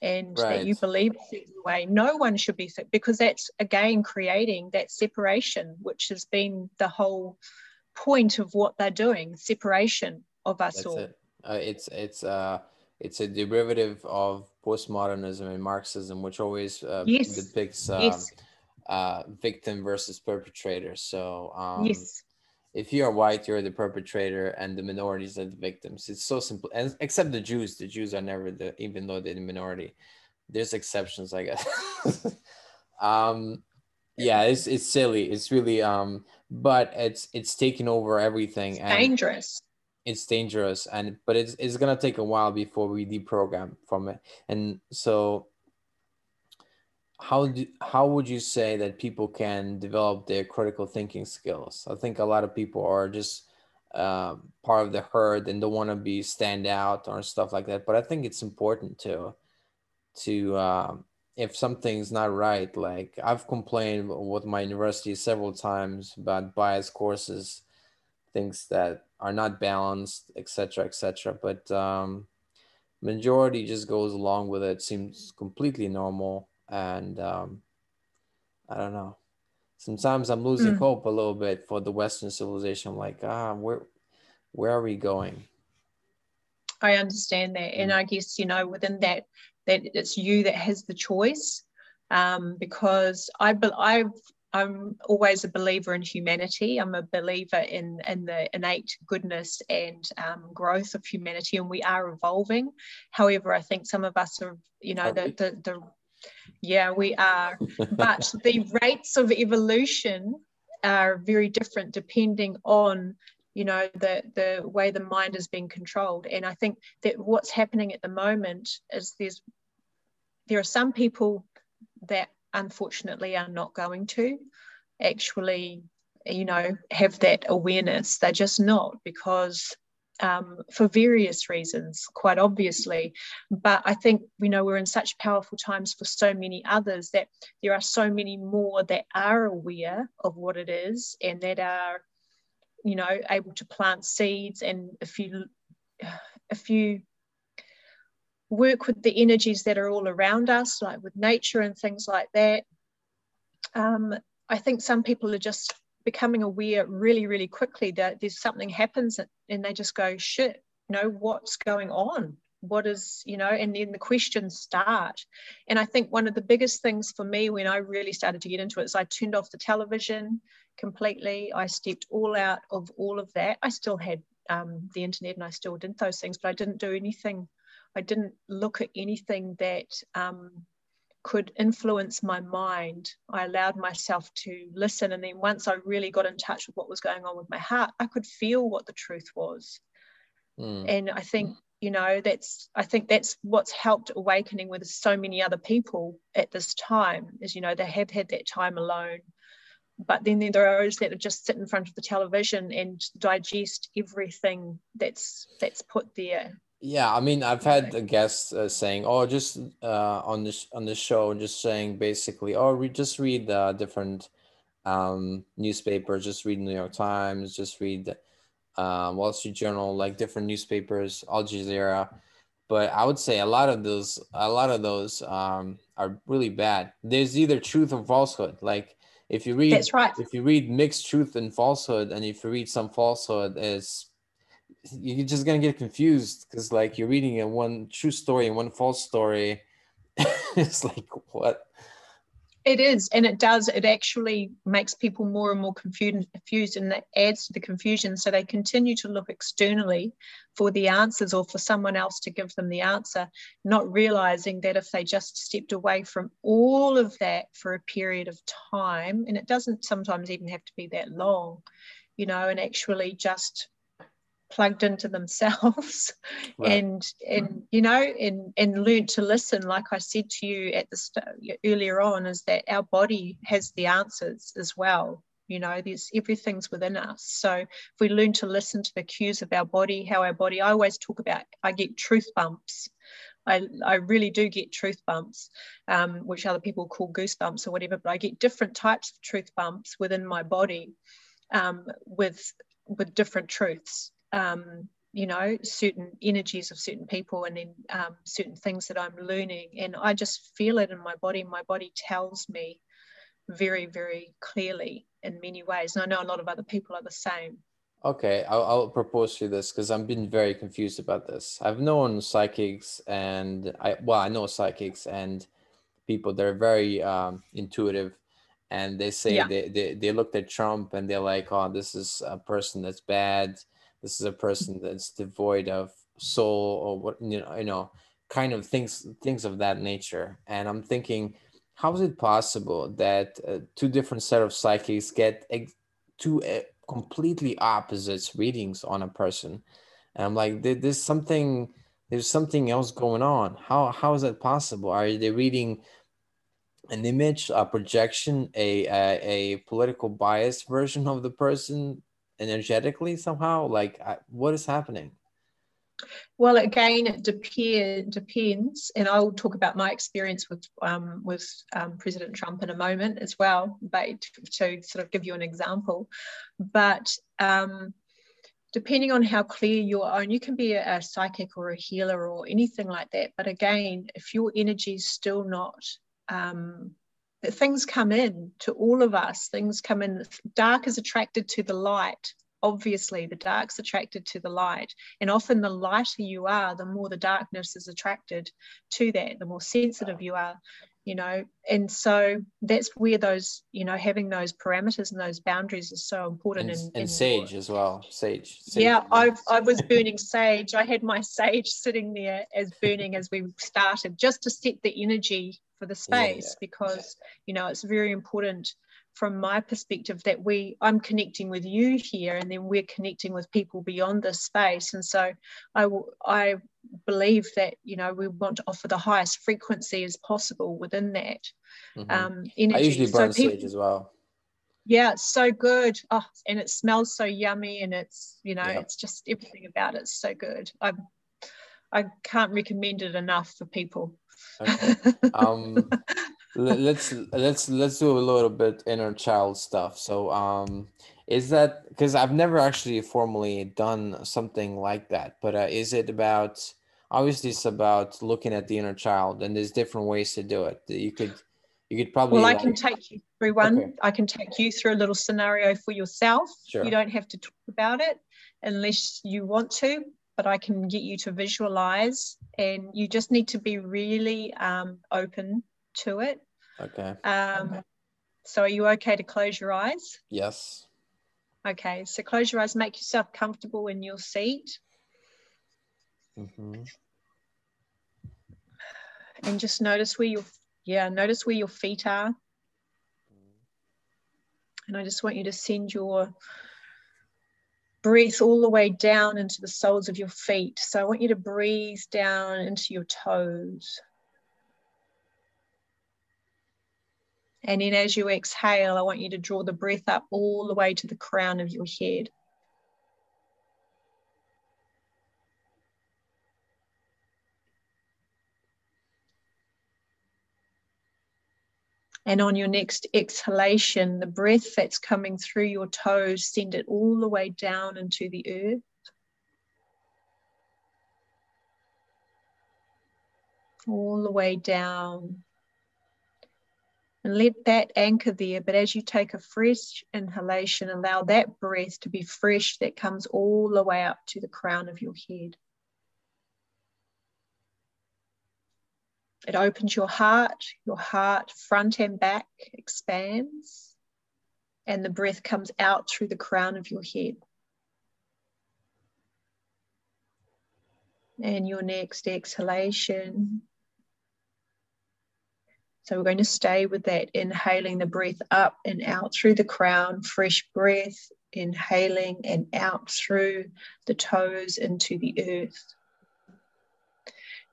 and right. that you believe a certain way. No one should be, because that's again creating that separation, which has been the whole point of what they're doing separation of us that's all. It. Uh, it's, it's, uh, it's a derivative of postmodernism and Marxism, which always uh, yes. depicts uh, yes. uh, victim versus perpetrator. So, um, yes. if you are white, you're the perpetrator, and the minorities are the victims. It's so simple. And except the Jews, the Jews are never the, even though they're the minority. There's exceptions, I guess. um, yeah, it's it's silly. It's really um, but it's it's taken over everything. It's and, dangerous it's dangerous and but it's, it's gonna take a while before we deprogram from it. And so how do, how would you say that people can develop their critical thinking skills? I think a lot of people are just uh, part of the herd and don't want to be stand out or stuff like that but i think it's important to to uh, if something's not right like i've complained with my university several times about bias courses things that are not balanced, etc., etc. But um, majority just goes along with it. Seems completely normal, and um, I don't know. Sometimes I'm losing mm. hope a little bit for the Western civilization. I'm like, ah, where, where are we going? I understand that, and mm. I guess you know within that, that it's you that has the choice. Um, because I, I've I'm always a believer in humanity. I'm a believer in, in the innate goodness and um, growth of humanity, and we are evolving. However, I think some of us are, you know, the, the, the yeah, we are, but the rates of evolution are very different depending on you know the the way the mind is being controlled and i think that what's happening at the moment is there's there are some people that unfortunately are not going to actually you know have that awareness they're just not because um, for various reasons, quite obviously. But I think, you know, we're in such powerful times for so many others that there are so many more that are aware of what it is and that are, you know, able to plant seeds. And if you, if you work with the energies that are all around us, like with nature and things like that, um, I think some people are just becoming aware really, really quickly that there's something happens and they just go, shit, you know, what's going on? What is, you know, and then the questions start. And I think one of the biggest things for me when I really started to get into it is I turned off the television completely. I stepped all out of all of that. I still had um, the internet and I still did those things, but I didn't do anything. I didn't look at anything that um, could influence my mind. I allowed myself to listen. And then once I really got in touch with what was going on with my heart, I could feel what the truth was. Mm. And I think, you know, that's, I think that's what's helped awakening with so many other people at this time is, you know, they have had that time alone. But then there are those that just sit in front of the television and digest everything that's that's put there yeah, I mean, I've had a guest uh, saying, "Oh, just uh, on this on this show, just saying basically, oh, we just read uh, different um, newspapers, just read New York Times, just read uh, Wall Street Journal, like different newspapers, Al Jazeera." But I would say a lot of those, a lot of those um, are really bad. There's either truth or falsehood. Like if you read, that's right. If you read mixed truth and falsehood, and if you read some falsehood, is you're just gonna get confused because like you're reading a one true story and one false story. it's like what? It is, and it does. It actually makes people more and more confused, confused, and that adds to the confusion. So they continue to look externally for the answers or for someone else to give them the answer, not realizing that if they just stepped away from all of that for a period of time, and it doesn't sometimes even have to be that long, you know, and actually just plugged into themselves and and you know and and learned to listen. Like i said to you at the st- earlier on is that our body has the answers as well. You know there's everything's within us. So if we learn to listen to the cues of our body how our body i always talk about i get truth bumps. I, I really do get truth bumps, um, which other people call goosebumps or whatever, but I get different types of truth bumps within my body um, with with different truths um, you know certain energies of certain people and then um, certain things that i'm learning. And i just feel it in my body. My body tells me very very clearly in many ways. And i know a lot of other people are the same. Okay i'll, I'll propose to you this because i've been very confused about this. I've known psychics and i well i know psychics and people that are very um, intuitive. And they say yeah. they, they, they looked at trump and they're like oh this is a person that's bad this is a person that's devoid of soul or what you know you know kind of things things of that nature. And i'm thinking how is it possible that uh, two different set of psychics get ex- two uh, completely opposites readings on a person? And i'm like there's something there's something else going on. How how is that possible? Are they reading an image a projection a a, a political bias version of the person energetically somehow? Like, what is happening? Well, again, it depend, depends, and I'll talk about my experience with um, with um, President Trump in a moment as well, but to, to, sort of give you an example. But um, depending on how clear you are, and you can be a, a, psychic or a healer or anything like that. But again, if your energy is still not um, things come in to all of us. Things come in. Dark is attracted to the light obviously. The dark's attracted to the light. And often the lighter you are the more the darkness is attracted to that the more sensitive you are you know and so that's where those you know having those parameters and those boundaries is so important and, in, and sage as well sage, sage yeah i i was burning sage i had my sage sitting there as burning as we started just to set the energy for the space yeah. because you know it's very important from my perspective that we i'm connecting with you here and then we're connecting with people beyond this space and so i i believe that you know we want to offer the highest frequency as possible within that mm-hmm. um energy. i usually burn so people, as well Yeah, it's so good. Oh, and it smells so yummy, and it's you know, Yeah. it's just everything about it's so good. I I can't recommend it enough for people. Okay. Um, let's let's let's do a little bit inner child stuff. So, um, is that because I've never actually formally done something like that, but uh, is it about obviously it's about looking at the inner child, and there's different ways to do it. You could you could probably well, I like- can take you through one. Okay. I can take you through a little scenario for yourself. Sure. You don't have to talk about it unless you want to, but I can get you to visualize, and you just need to be really um, open to it. okay. Um, so, are you okay to close your eyes? Yes. Okay, so close your eyes, make yourself comfortable in your seat, hmm and just notice where your yeah, notice where your feet are. And I just want you to send your breath all the way down into the soles of your feet. So I want you to breathe down into your toes. And then as you exhale, I want you to draw the breath up all the way to the crown of your head. And on your next exhalation, the breath that's coming through your toes, send it all the way down into the earth. All the way down. And let that anchor there. But as you take a fresh inhalation, allow that breath to be fresh that comes all the way up to the crown of your head. It opens your heart, your heart front and back expands, and the breath comes out through the crown of your head. And your next exhalation. So we're going to stay with that, inhaling the breath up and out through the crown, fresh breath, inhaling and out through the toes into the earth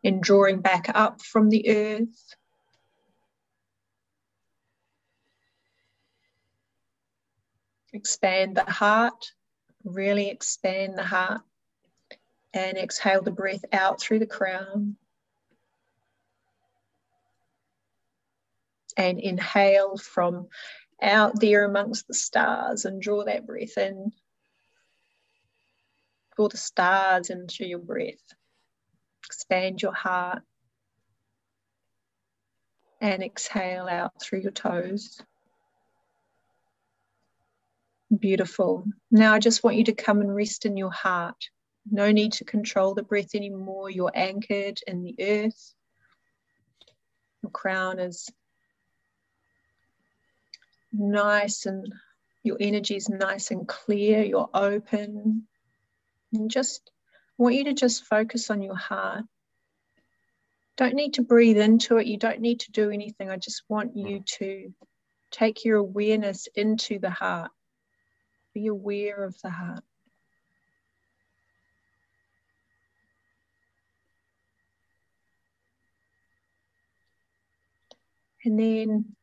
and drawing back up from the earth. Expand the heart, really expand the heart, and exhale the breath out through the crown. And inhale from out there amongst the stars and draw that breath in. Draw the stars into your breath expand your heart and exhale out through your toes. Beautiful. Now I just want you to come and rest in your heart. No need to control the breath anymore. You're anchored in the earth. Your crown is nice and your energy is nice and clear. You're open. And just I want you to just focus on your heart. Don't need to breathe into it. You don't need to do anything. I just want you to take your awareness into the heart. Be aware of the heart. And then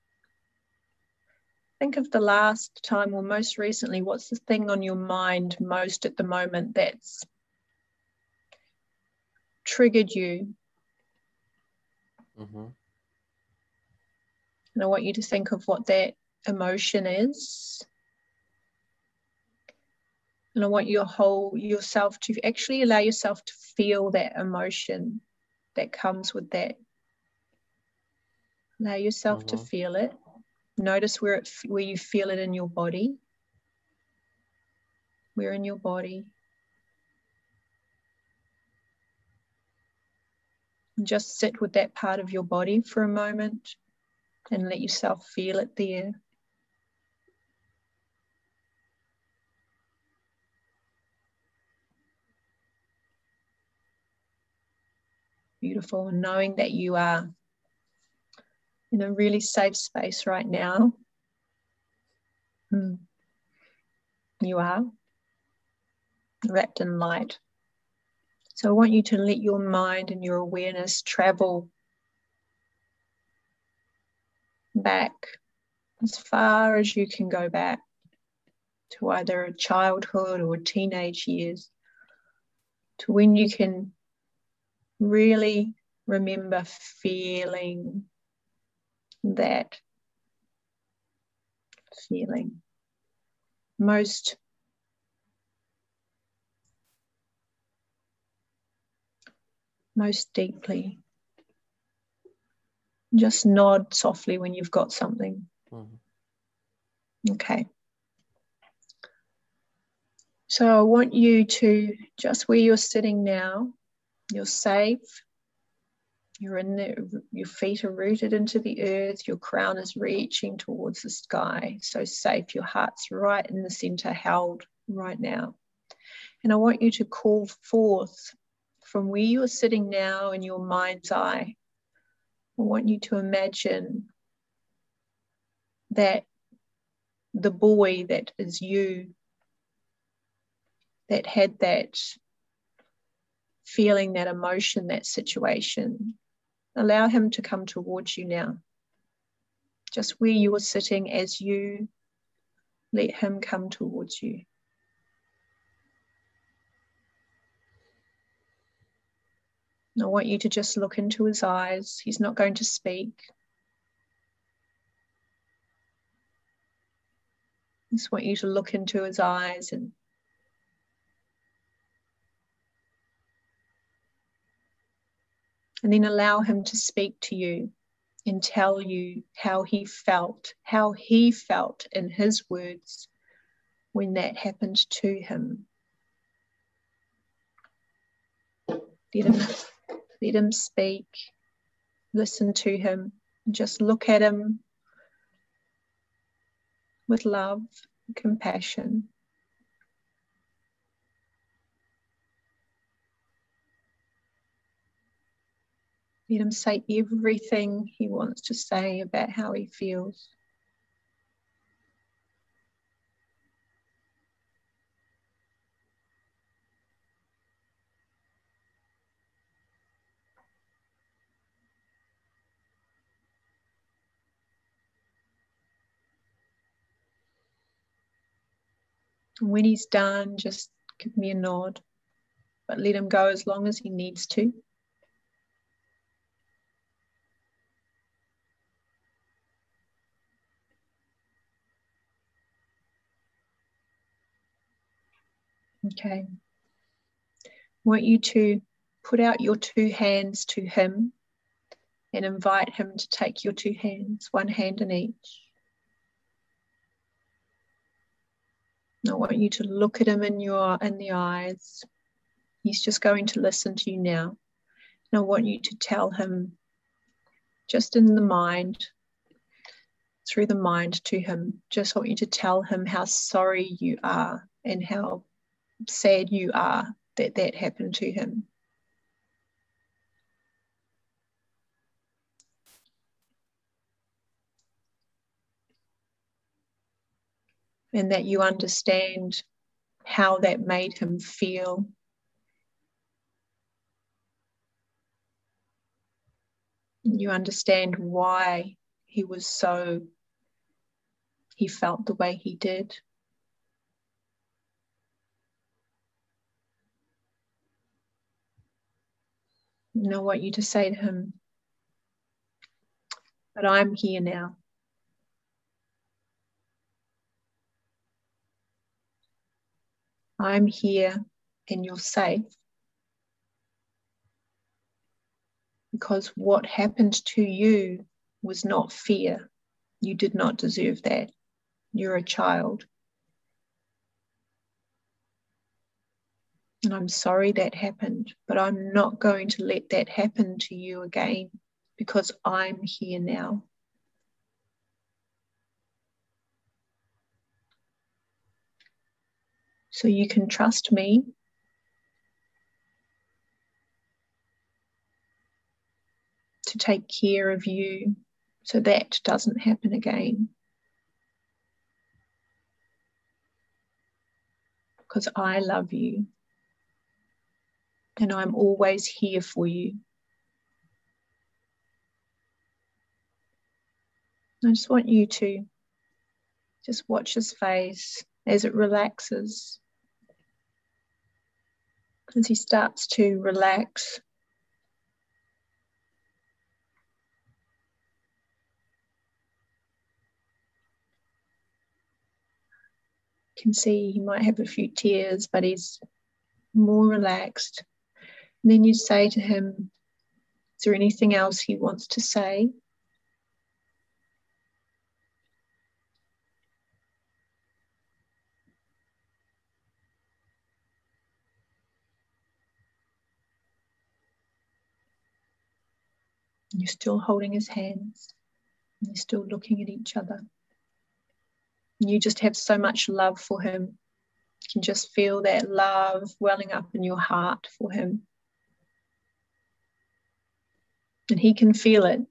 think of the last time or most recently, what's the thing on your mind most at the moment that's triggered you. hmm And I want you to think of what that emotion is. And I want your whole yourself to actually allow yourself to feel that emotion that comes with that. Allow yourself to Mhm. feel it. Notice where it where you feel it in your body. Where in your body. Just sit with that part of your body for a moment and let yourself feel it there. Beautiful. And knowing that you are in a really safe space right now. Hmm. You are wrapped in light. So I want you to let your mind and your awareness travel back as far as you can go back to either childhood or teenage years, to when you can really remember feeling that feeling. Most most deeply just nod softly when you've got something mm-hmm. okay so i want you to just where you're sitting now you're safe you're in there, your feet are rooted into the earth, your crown is reaching towards the sky. So safe, your heart's right in the center, held right now. And I want you to call forth from where you are sitting now in your mind's eye. I want you to imagine that the boy that is you, that had that feeling, that emotion, that situation, Allow him to come towards you now. Just where you are sitting as you let him come towards you. I want you to just look into his eyes. He's not going to speak. I just want you to look into his eyes and and then allow him to speak to you and tell you how he felt, how he felt in his words when that happened to him. Let him, let him speak, listen to him, just look at him with love, compassion. Let him say everything he wants to say about how he feels. When he's done, just give me a nod, but let him go as long as he needs to. Okay. I want you to put out your two hands to him and invite him to take your two hands, one hand in each. I want you to look at him in your in the eyes. He's just going to listen to you now. And I want you to tell him just in the mind, through the mind to him, just want you to tell him how sorry you are and how sad you are that that happened to him. And that you understand how that made him feel. You understand why he was so, he felt the way he did. And I want you to say to him, But I'm here now. I'm here and you're safe. Because what happened to you was not fear. You did not deserve that. You're a child. And I'm sorry that happened, but I'm not going to let that happen to you again because I'm here now. So you can trust me. To take care of you so that doesn't happen again. Because I love you and I'm always here for you. I just want you to Just watch his face as it relaxes. As he starts to relax, can see he might have a few tears, but he's more relaxed. And then you say to him, Is there anything else he wants to say? You're still holding his hands. And you're still looking at each other. You just have so much love for him. You can just feel that love welling up in your heart for him. And he can feel it.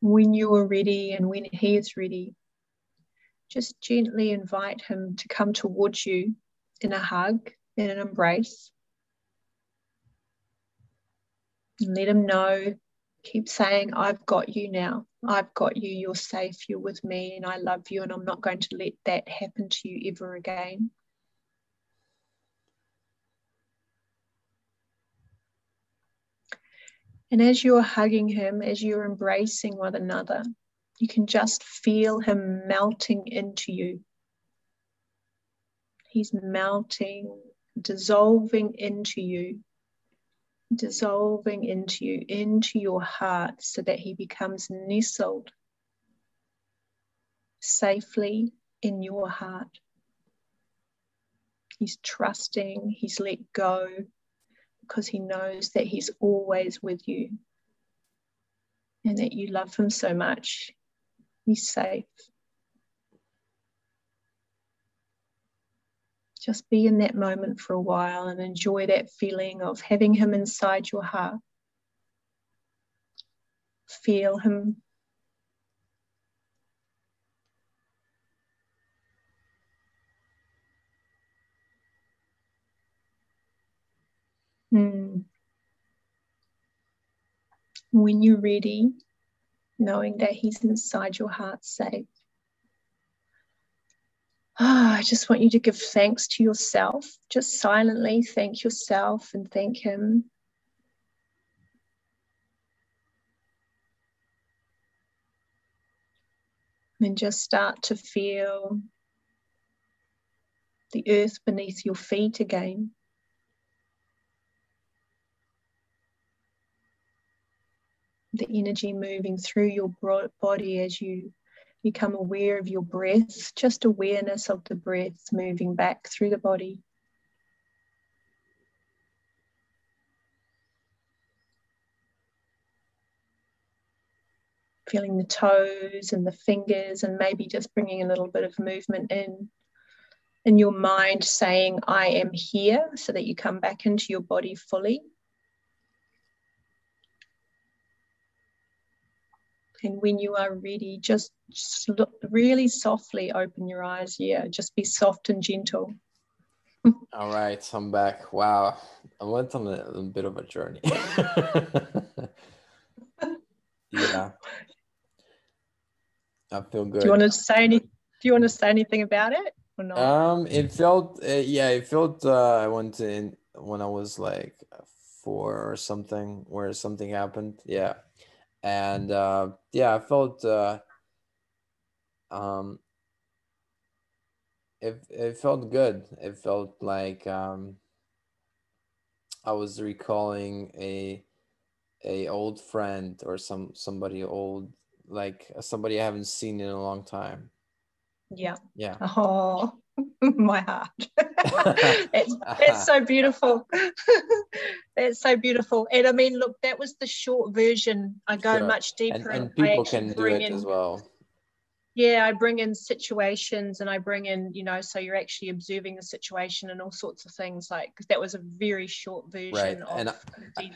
When you are ready and when he is ready, just gently invite him to come towards you in a hug, in an embrace. And let him know keep saying, I've got you now. I've got you. You're safe. You're with me. And I love you. And I'm not going to let that happen to you ever again. And as you're hugging him, as you're embracing one another, you can just feel him melting into you. He's melting, dissolving into you dissolving into you, into your heart, so that he becomes nestled safely in your heart. He's trusting, he's let go because he knows that he's always with you and that you love him so much. He's safe. Just be in that moment for a while and enjoy that feeling of having him inside your heart. Feel him. Hmm. When you're ready, knowing that he's inside your heart safe, oh, I just want you to give thanks to yourself. Just silently thank yourself and thank Him. And just start to feel the earth beneath your feet again. The energy moving through your body as you Become aware of your breath, just awareness of the breath moving back through the body. Feeling the toes and the fingers, and maybe just bringing a little bit of movement in. In your mind, saying, I am here, so that you come back into your body fully. And when you are ready, just, look really softly open your eyes. Yeah, just be soft and gentle. All right, I'm back. Wow, I went on a, a bit of a journey. yeah, I feel good. Do you want to say any? Do you want to say anything about it or not? Um, it felt uh, yeah, it felt. Uh, I went in when I was like four or something, where something happened. Yeah, and uh, yeah, I felt uh, um, it it felt good. It felt like um, I was recalling a a old friend or some somebody old like somebody I haven't seen in a long time. Yeah. Yeah. Oh, my heart. it's, it's so beautiful. That's so beautiful. And I mean, look, that was the short version. I go sure. much deeper. And, and people can do it in, as well. Yeah, I bring in situations and I bring in, you know, so you're actually observing the situation and all sorts of things. Like, because that was a very short version right. of and I,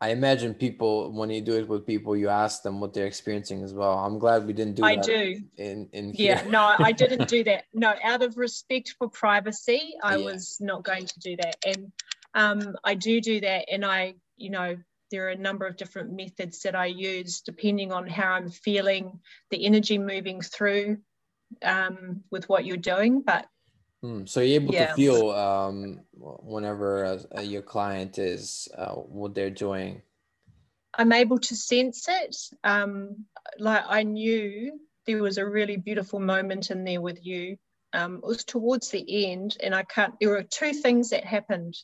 I imagine people when you do it with people, you ask them what they're experiencing as well. I'm glad we didn't do I that. do. In in here. yeah, no, I didn't do that. No, out of respect for privacy, I yeah. was not going to do that. And um, I do do that, and I, you know, there are a number of different methods that I use depending on how I'm feeling, the energy moving through um, with what you're doing. But mm, so you're able yeah. to feel um, whenever uh, your client is uh, what they're doing. I'm able to sense it. Um, like I knew there was a really beautiful moment in there with you. Um, it was towards the end, and I can't. There were two things that happened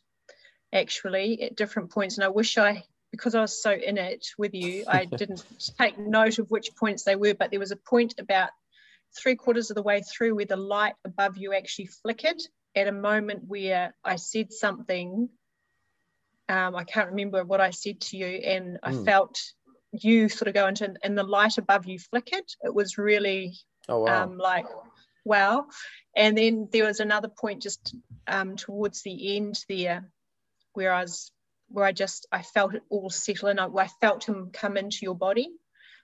actually at different points, and I wish I, because I was so in it with you, I didn't take note of which points they were. But there was a point about three quarters of the way through where the light above you actually flickered at a moment where I said something. Um, I can't remember what I said to you, and. I hmm. felt you sort of go into and the light above you flickered. It was really oh, wow. um, like wow. And then there was another point just um, towards the end there where I was where I just I felt it all settle in. I, I felt him come into your body.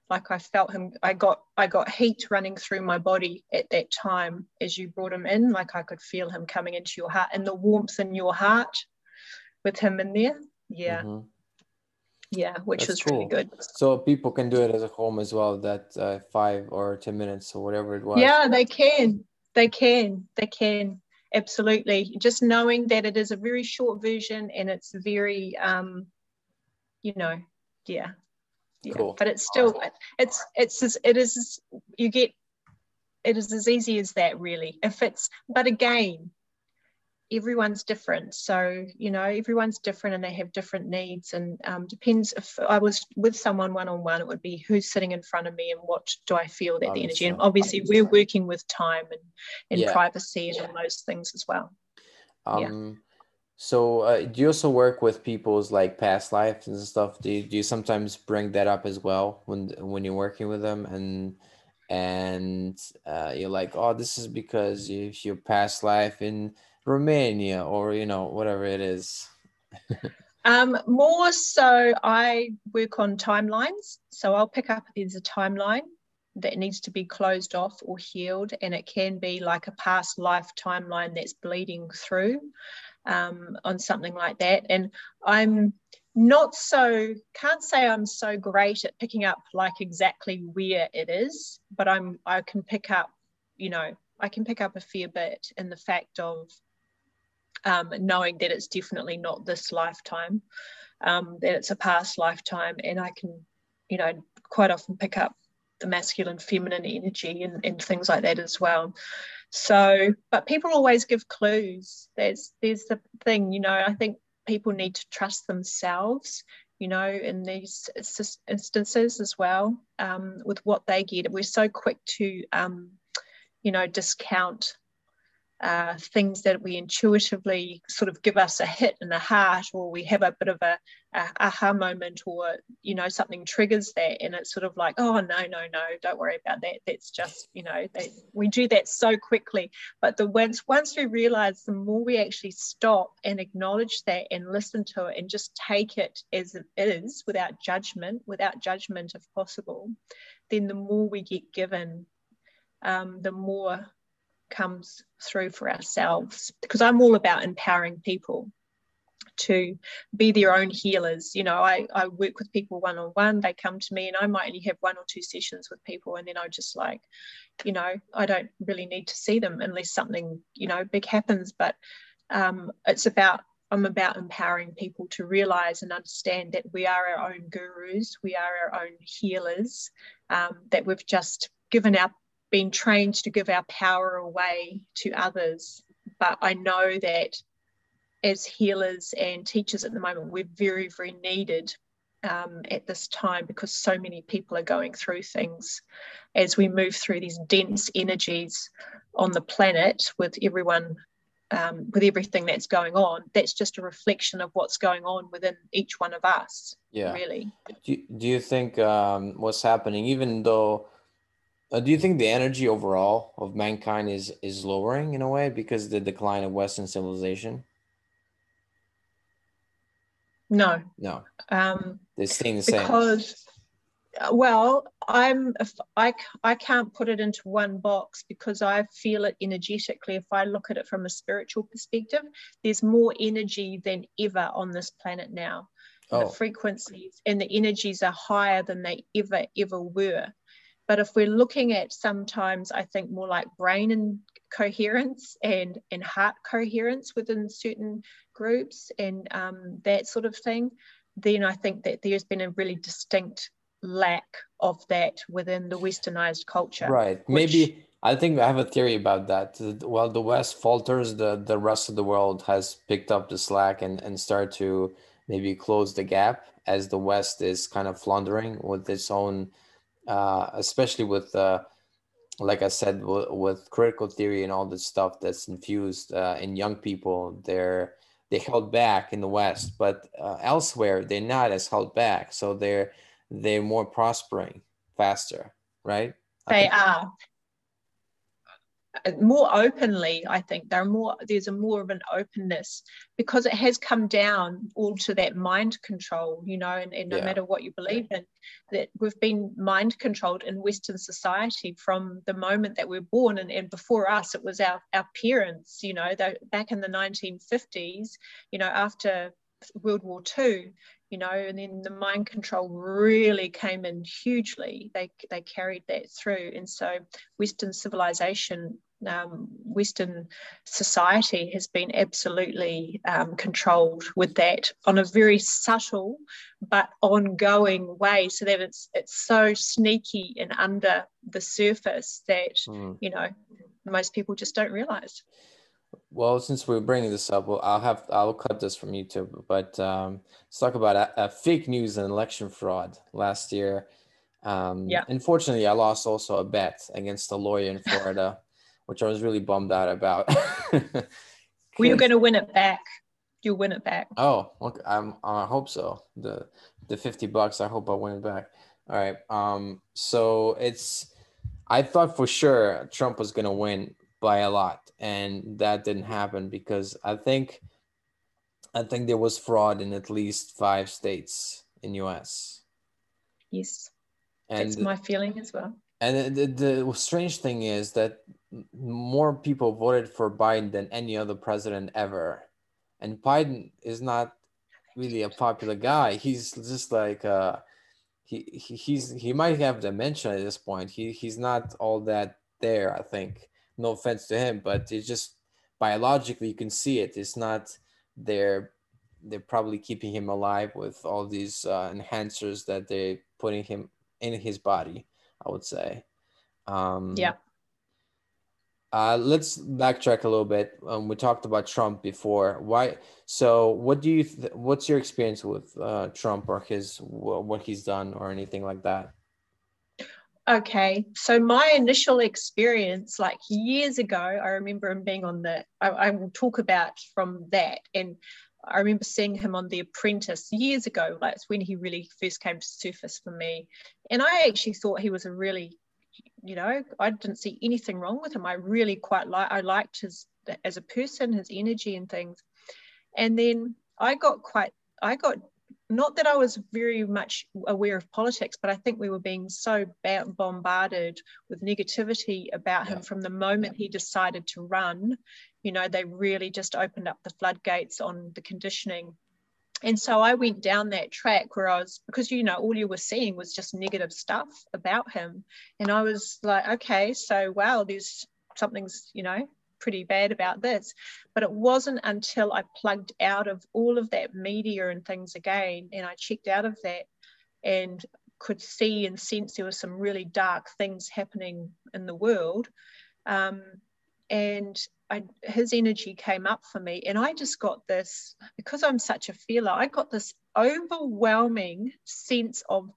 Like I felt him, I got I got heat running through my body at that time as you brought him in. Like I could feel him coming into your heart and the warmth in your heart with him in there. Yeah. Mm-hmm yeah which That's was cool. really good so people can do it as a home as well that uh, five or ten minutes or whatever it was yeah they can they can they can absolutely just knowing that it is a very short version and it's very um you know yeah yeah cool. but it's still it's it's it is you get it is as easy as that really if it's but again everyone's different. So you know everyone's different and they have different needs. And um, depends if i was with someone one-on-one it would be who's sitting in front of me and what do i feel that the energy and obviously we're working with time and, and yeah. privacy and all those things as well. Um, yeah. so uh, do you also work with people's like past lives and stuff? Do you, do you sometimes bring that up as well when when you're working with them? And and uh, you're like oh this is because if your past life in Romania or you know whatever it is? um, more so, I work on timelines. So I'll pick up there's a timeline that needs to be closed off or healed, and it can be like a past life timeline that's bleeding through um, on something like that. And I'm not so can't say I'm so great at picking up like exactly where it is, but I'm I can pick up, you know, I can pick up a fair bit in the fact of um, knowing that it's definitely not this lifetime, um, that it's a past lifetime, and I can, you know, quite often pick up the masculine, feminine energy and, and things like that as well. So, but people always give clues. There's there's the thing, you know. I think people need to trust themselves you know, in these instances as well, um, with what they get. We're so quick to, um, you know, discount uh, things that we intuitively sort of give us a hit in the heart or we have a bit of a, a aha moment or you know something triggers that and it's sort of like oh no no no don't worry about that. That's just you know we do that so quickly. But the once once we realize the more we actually stop and acknowledge that and listen to it and just take it as it is without judgment without judgment if possible then the more we get given um, the more comes through for ourselves because I'm all about empowering people to be their own healers. You know, I, I work with people one on one, they come to me, and I might only have one or two sessions with people, and then I just like, you know, I don't really need to see them unless something, you know, big happens. But um, it's about, I'm about empowering people to realize and understand that we are our own gurus, we are our own healers, um, that we've just given our been trained to give our power away to others. But I know that as healers and teachers at the moment, we're very, very needed um, at this time because so many people are going through things as we move through these dense energies on the planet with everyone um, with everything that's going on that's just a reflection of what's going on within each one of us yeah really do, do you think um, what's happening even though uh, do you think the energy overall of mankind is is lowering in a way because the decline of Western civilization? No. No. Um, They're staying the same. Because, uh, well, I'm I I can't put it into one box because I feel it energetically. If I look at it from a spiritual perspective, there's more energy than ever on this planet now. oh. the frequencies and the energies are higher than they ever ever were but if we're looking at sometimes i think more like brain and coherence and and heart coherence within certain groups and um, that sort of thing then i think that there's been a really distinct lack of that within the westernized culture right. which, maybe i think i have a theory about that. While the west falters the the rest of the world has picked up the slack and and start to maybe close the gap as the west is kind of floundering with its own uh, especially with uh, like i said w- with critical theory and all this stuff that's infused uh, in young people they're they held back in the west but uh, elsewhere they're not as held back so they're they're more prospering faster, right? They are Uh, more openly i think there are more there's a more of an openness because it has come down all to that mind control you know and, and no yeah. matter what you believe in that we've been mind controlled in western society from the moment that we're born and, and before us it was our, our parents you know back in the 1950s you know after world war ii you know, and then the mind control really came in hugely. They they carried that through, and so Western civilization, um, Western society has been absolutely um, controlled with that on a very subtle but ongoing way, so that it's it's so sneaky and under the surface that mm. you know most people just don't realize. Well, since we're bringing this up, well, I'll have I'll cut this from YouTube. But um, let's talk about a, a fake news and election fraud last year. Um, yeah. Unfortunately, I lost also a bet against a lawyer in Florida, which I was really bummed out about. well, you're going to win it back. You'll win it back. Oh, okay. I'm, I hope so. The the fifty bucks. I hope I win it back. All right. Um. So it's. I thought for sure Trump was going to win by a lot and that didn't happen because i think i think there was fraud in at least five states in us yes and that's my feeling as well and the, the strange thing is that more people voted for biden than any other president ever and biden is not really a popular guy he's just like uh he, he he's he might have dementia at this point he he's not all that there i think no offense to him, but it's just biologically you can see it. It's not they're they're probably keeping him alive with all these uh, enhancers that they're putting him in his body. I would say. Um, yeah. Uh, let's backtrack a little bit. Um, we talked about Trump before. Why? So, what do you? Th- what's your experience with uh, Trump or his what he's done or anything like that? Okay, so my initial experience, like years ago, I remember him being on the, I, I, will talk about from that. And I remember seeing him on The Apprentice years ago, like when he really first came to surface for me. And I actually thought he was a really, you know, I didn't see anything wrong with him. I really quite like, I liked his, as a person, his energy and things. And then I got quite, I got not that I was very much aware of politics, but I think we were being so bombarded with negativity about him from the moment he decided to run. You know, they really just opened up the floodgates on the conditioning. And so I went down that track where I was, because, you know, all you were seeing was just negative stuff about him. And I was like, okay, so wow, there's something's, you know, pretty bad about this. But it wasn't until I plugged out of all of that media and things again, and I checked out of that and could see and sense there were some really dark things happening in the world. Um, and I, his energy came up for me, and I just got this because I'm such a feeler. I got this overwhelming sense of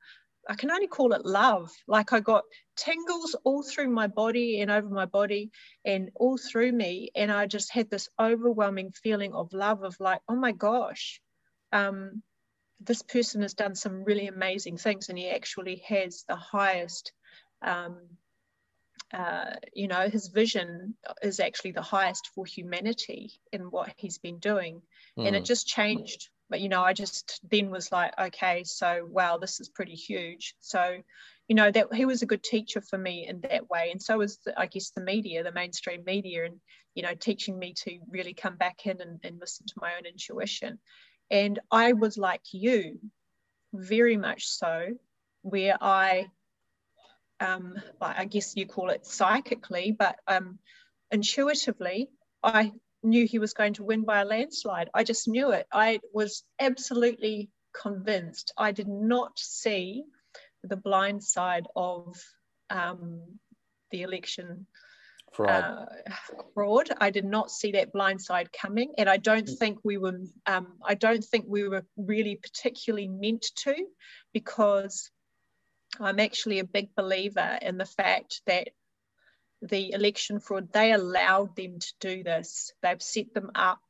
I can only call it love. Like I got tingles all through my body and over my body and all through me. And I just had this overwhelming feeling of love of like, oh my gosh, um, this person has done some really amazing things and he actually has the highest um, uh, you know, his vision is actually the highest for humanity in what he's been doing. Mm. And it hmm. just changed but you know i just then was like okay so wow this is pretty huge so you know that he was a good teacher for me in that way and so was the, i guess the media the mainstream media and you know teaching me to really come back in and, and listen to my own intuition And I was like you, very much so, where I, um, I guess you call it psychically, but um, intuitively, I knew he was going to win by a landslide. I just knew it. I was absolutely convinced. I did not see the blind side of um, the election fraud. Uh, fraud. I did not see that blind side coming, and I don't mm. think we were. Um, I don't think we were really particularly meant to, because I'm actually a big believer in the fact that the election fraud they allowed them to do this. They've set them up.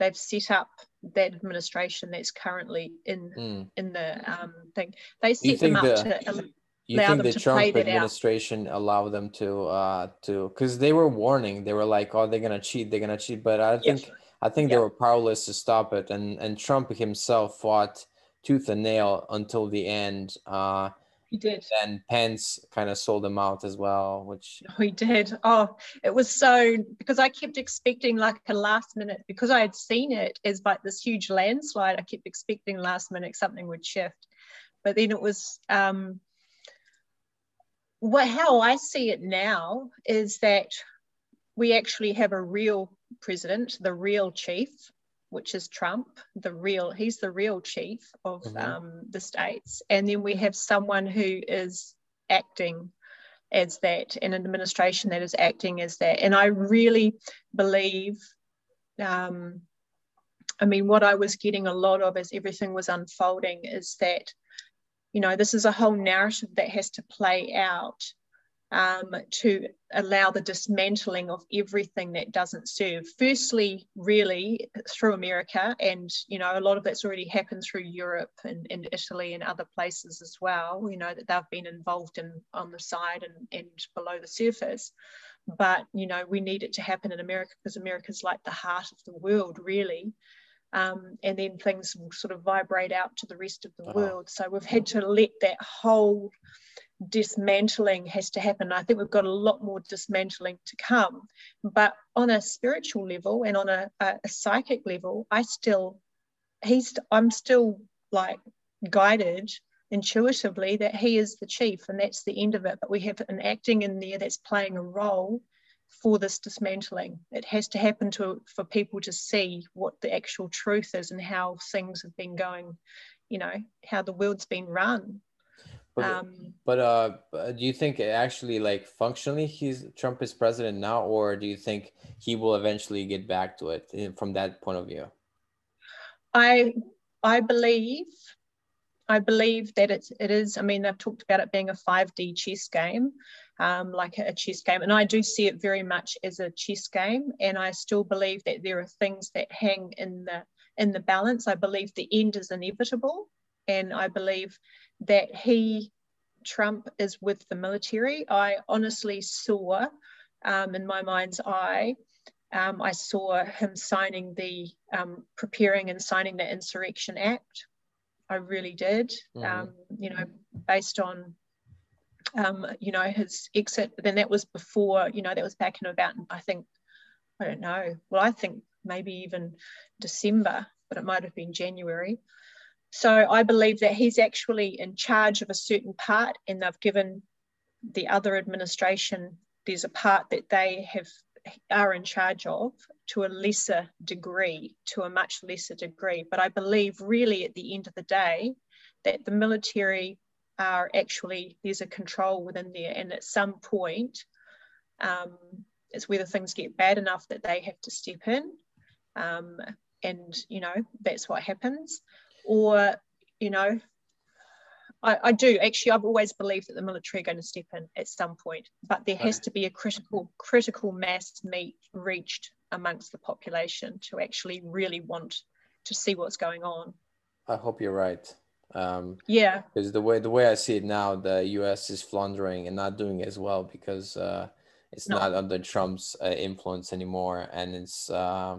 They've set up that administration that's currently in mm. in the um, thing. They set them up the, to you think the Trump administration allowed them to uh to because they were warning they were like oh they're gonna cheat they're gonna cheat but I think. I think they were powerless to stop it and and Trump himself fought tooth and nail until the end uh he did. And Pence kind of sold him out as well which oh, he did. Oh it was so because I kept expecting like a last minute because I had seen it as like this huge landslide I kept expecting last minute something would shift. But then it was um what how I see it now is that we actually have a real president, the real chief, which is Trump, the real he's the real chief of mm-hmm. um, the states, and then we have someone who is acting as that, an administration that is acting as that, and I really believe. Um, I mean, what I was getting a lot of as everything was unfolding is that you know this is a whole narrative that has to play out um, to allow the dismantling of everything that doesn't serve. Firstly really through america and you know a lot of that's already happened through europe and, and italy and other places as well you know that they've been involved in on the side and, and below the surface. But you know we need it to happen in america because america's like the heart of the world really. Um, and then things will sort of vibrate out to the rest of the world. So we've had to let that whole dismantling has to happen. I think we've got a lot more dismantling to come. But on a spiritual level and on a, a, a psychic level, I still, he's, I'm still like guided intuitively that he is the chief and that's the end of it. But we have an acting in there that's playing a role for this dismantling. It has to happen to for people to see what the actual truth is and how things have been going, you know, how the world's been run. But, um, but uh, do you think actually, like, functionally, he's Trump is president now, or do you think he will eventually get back to it eh, from that point of view? I I believe I believe that it, it is. I mean, I've talked about it being a 5D chess game, um, like a, chess game. And I do see it very much as a chess game. And I still believe that there are things that hang in the in the balance. I believe the end is inevitable. And I believe that he, Trump, is with the military. I honestly saw um, in my mind's eye, um, I saw him signing the, um, preparing and signing the Insurrection Act. I really did. Mm-hmm. Um, you know, based on um, you know, his exit. But then that was before, you know, that was back in about, I think, I don't know. Well, I think maybe even December, but it might have been January. So I believe that he's actually in charge of a certain part, and they've given the other administration there's a part that they have are in charge of to a lesser degree, to a much lesser degree. But I believe really at the end of the day that the military are actually there's a control within there and at some point um, it's whether things get bad enough that they have to step in um, and you know that's what happens or you know I, I, do actually i've always believed that the military are going to step in at some point but there has to be a critical critical mass meet reached amongst the population to actually really want to see what's going on i hope you're right um, yeah. Because the way the way I see it now, the U.S. is floundering and not doing as well because uh, it's no. not under Trump's uh, influence anymore, and it's. Uh,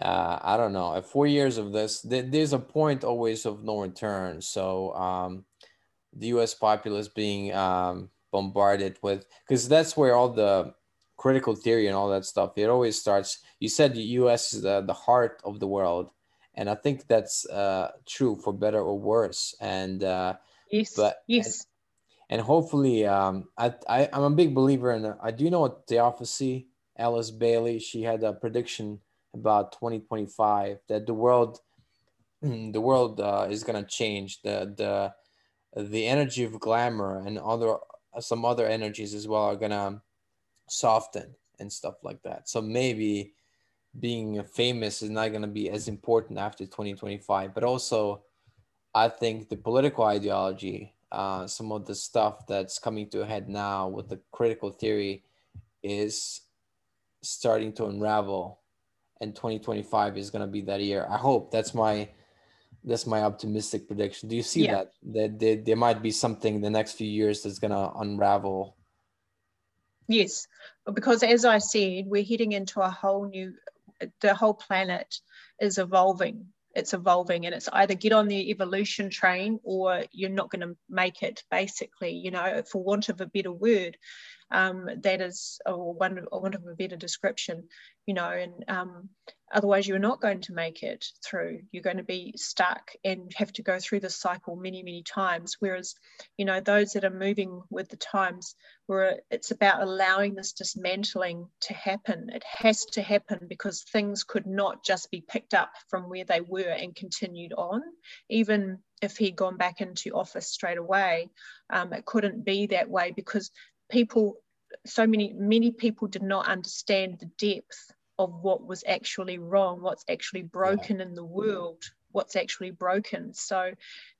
uh, I don't know. Four years of this, th- there's a point always of no return. So um, the U.S. populace being um, bombarded with, because that's where all the critical theory and all that stuff. It always starts. You said the U.S. is the, the heart of the world, and I think that's uh, true for better or worse. And uh, yes, but yes, and, and hopefully, um, I, I am a big believer in. I do know what Theosophy, Alice Bailey. She had a prediction about 2025 that the world, the world uh, is gonna change. The the the energy of glamour and other some other energies as well are gonna soften and stuff like that. So maybe being famous is not going to be as important after 2025 but also i think the political ideology uh, some of the stuff that's coming to a head now with the critical theory is starting to unravel and 2025 is going to be that year. I hope. That's my that's my optimistic prediction. Do you see yeah. that? That there, there might be something the next few years that's going to unravel? Yes. Because as i said we're heading into a whole new the whole planet is evolving. It's evolving and it's either get on the evolution train or you're not going to make it basically you know for want of a better word um, that is or one, one of a better description you know and um, otherwise you're not going to make it through. You're going to be stuck and have to go through the cycle many many times. Whereas you know those that are moving with the times where it's about allowing this dismantling to happen. It has to happen because things could not just be picked up from where they were and continued on. Even if he'd gone back into office straight away um, it couldn't be that way because people so many many people did not understand the depth of what was actually wrong what's actually broken yeah. in the world what's actually broken so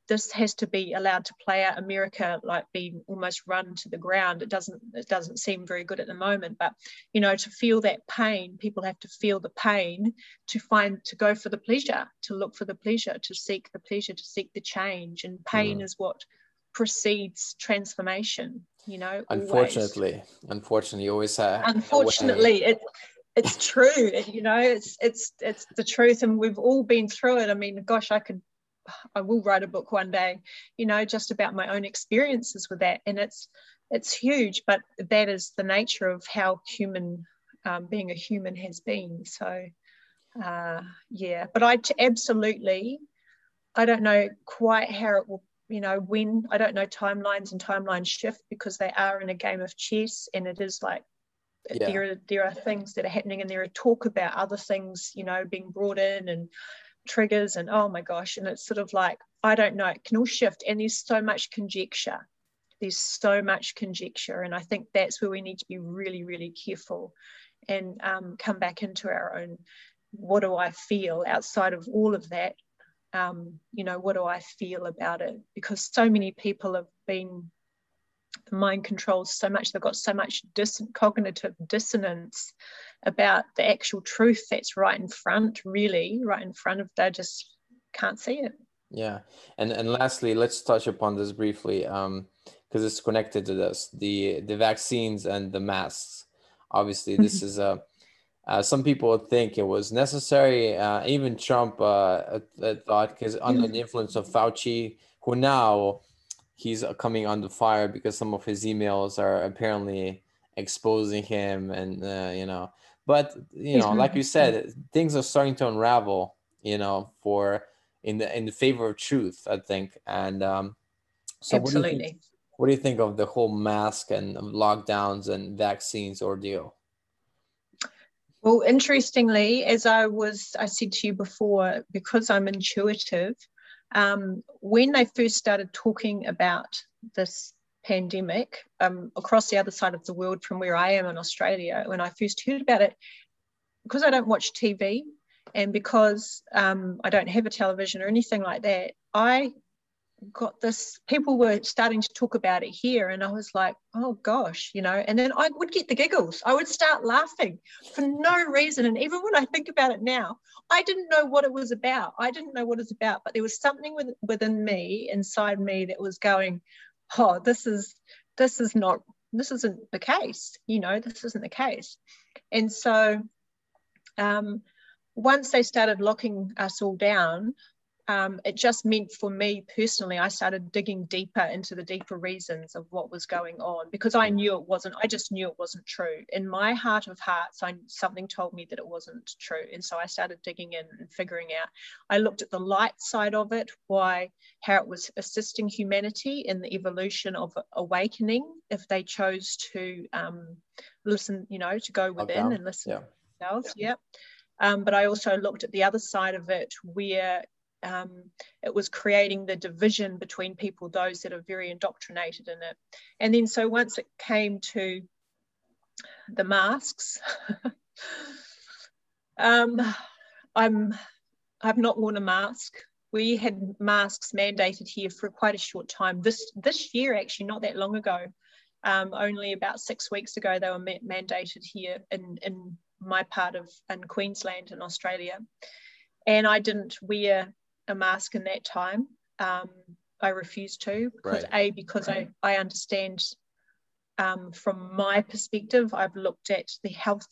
this has to be allowed to play out america like being almost run to the ground it doesn't it doesn't seem very good at the moment but you know to feel that pain people have to feel the pain to find to go for the pleasure to look for the pleasure to seek the pleasure to seek the change and pain mm. is what precedes transformation you know unfortunately always. unfortunately you always have unfortunately it it's true you know it's it's it's the truth and we've all been through it. I mean gosh i could i will write a book one day you know just about my own experiences with that and it's it's huge but that is the nature of how human um, being a human has been so uh, yeah but i absolutely i don't know quite how it will you know when i don't know timelines and timelines shift because they are in a game of chess and it is like yeah. there are there are things that are happening and there are talk about other things you know being brought in and triggers and oh my gosh and it's sort of like i don't know it can all shift and there's so much conjecture there's so much conjecture and i think that's where we need to be really really careful and um, come back into our own what do i feel outside of all of that um, you know, what do I feel about it? Because so many people have been mind controls so much, they've got so much dis- cognitive dissonance about the actual truth that's right in front, really, right in front of they just can't see it. Yeah. And and lastly, let's touch upon this briefly, um, because it's connected to this, the the vaccines and the masks. Obviously, this is a uh, some people think it was necessary. Uh, even Trump uh, thought, because under the influence of Fauci, who now he's coming under fire because some of his emails are apparently exposing him, and uh, you know. But you know, like you said, things are starting to unravel. You know, for in the in the favor of truth, I think. And um, so, Absolutely. What do, think, what do you think of the whole mask and lockdowns and vaccines ordeal? Well, interestingly, as I was, I said to you before, because I'm intuitive, um, when they first started talking about this pandemic um, across the other side of the world from where I am in Australia, when I first heard about it, because I don't watch TV and because um, I don't have a television or anything like that, I got this people were starting to talk about it here and i was like oh gosh you know and then i would get the giggles. I would start laughing for no reason. And even when i think about it now i didn't know what it was about. I didn't know what it was about but there was something with, within me inside me that was going oh this is this is not this isn't the case you know this isn't the case. And so um, once they started locking us all down um, it just meant for me personally, I started digging deeper into the deeper reasons of what was going on because I knew it wasn't, I just knew it wasn't true. In my heart of hearts, I, something told me that it wasn't true. And so I started digging in and figuring out. I looked at the light side of it, why, how it was assisting humanity in the evolution of awakening if they chose to um, listen, you know, to go within and listen yeah. to themselves. Yeah. Um, but I also looked at the other side of it where um, it was creating the division between people, those that are very indoctrinated in it. And then, so once it came to the masks, um, I'm, I've not worn a mask. We had masks mandated here for quite a short time. This this year, actually, not that long ago, um, only about six weeks ago, they were ma- mandated here in in my part of in Queensland in Australia, and I didn't wear a mask in that time. Um, I refuse to because right. a because I I understand um, from my perspective. I've looked at the health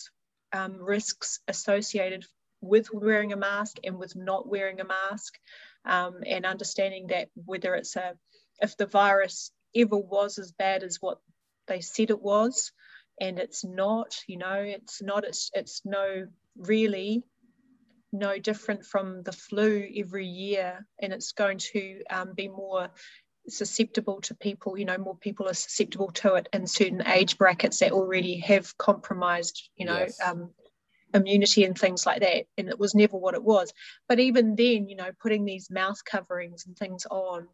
um, risks associated with wearing a mask and with not wearing a mask, um, and understanding that whether it's a if the virus ever was as bad as what they said it was, and it's not. You know, it's not. It's it's no really no different from the flu every year, and it's going to um, be more susceptible to people. You know, more people are susceptible to it in certain age brackets that already have compromised. You know. Yes. Um, immunity and things like that and it was never what it was but even then you know putting these mouth coverings and things on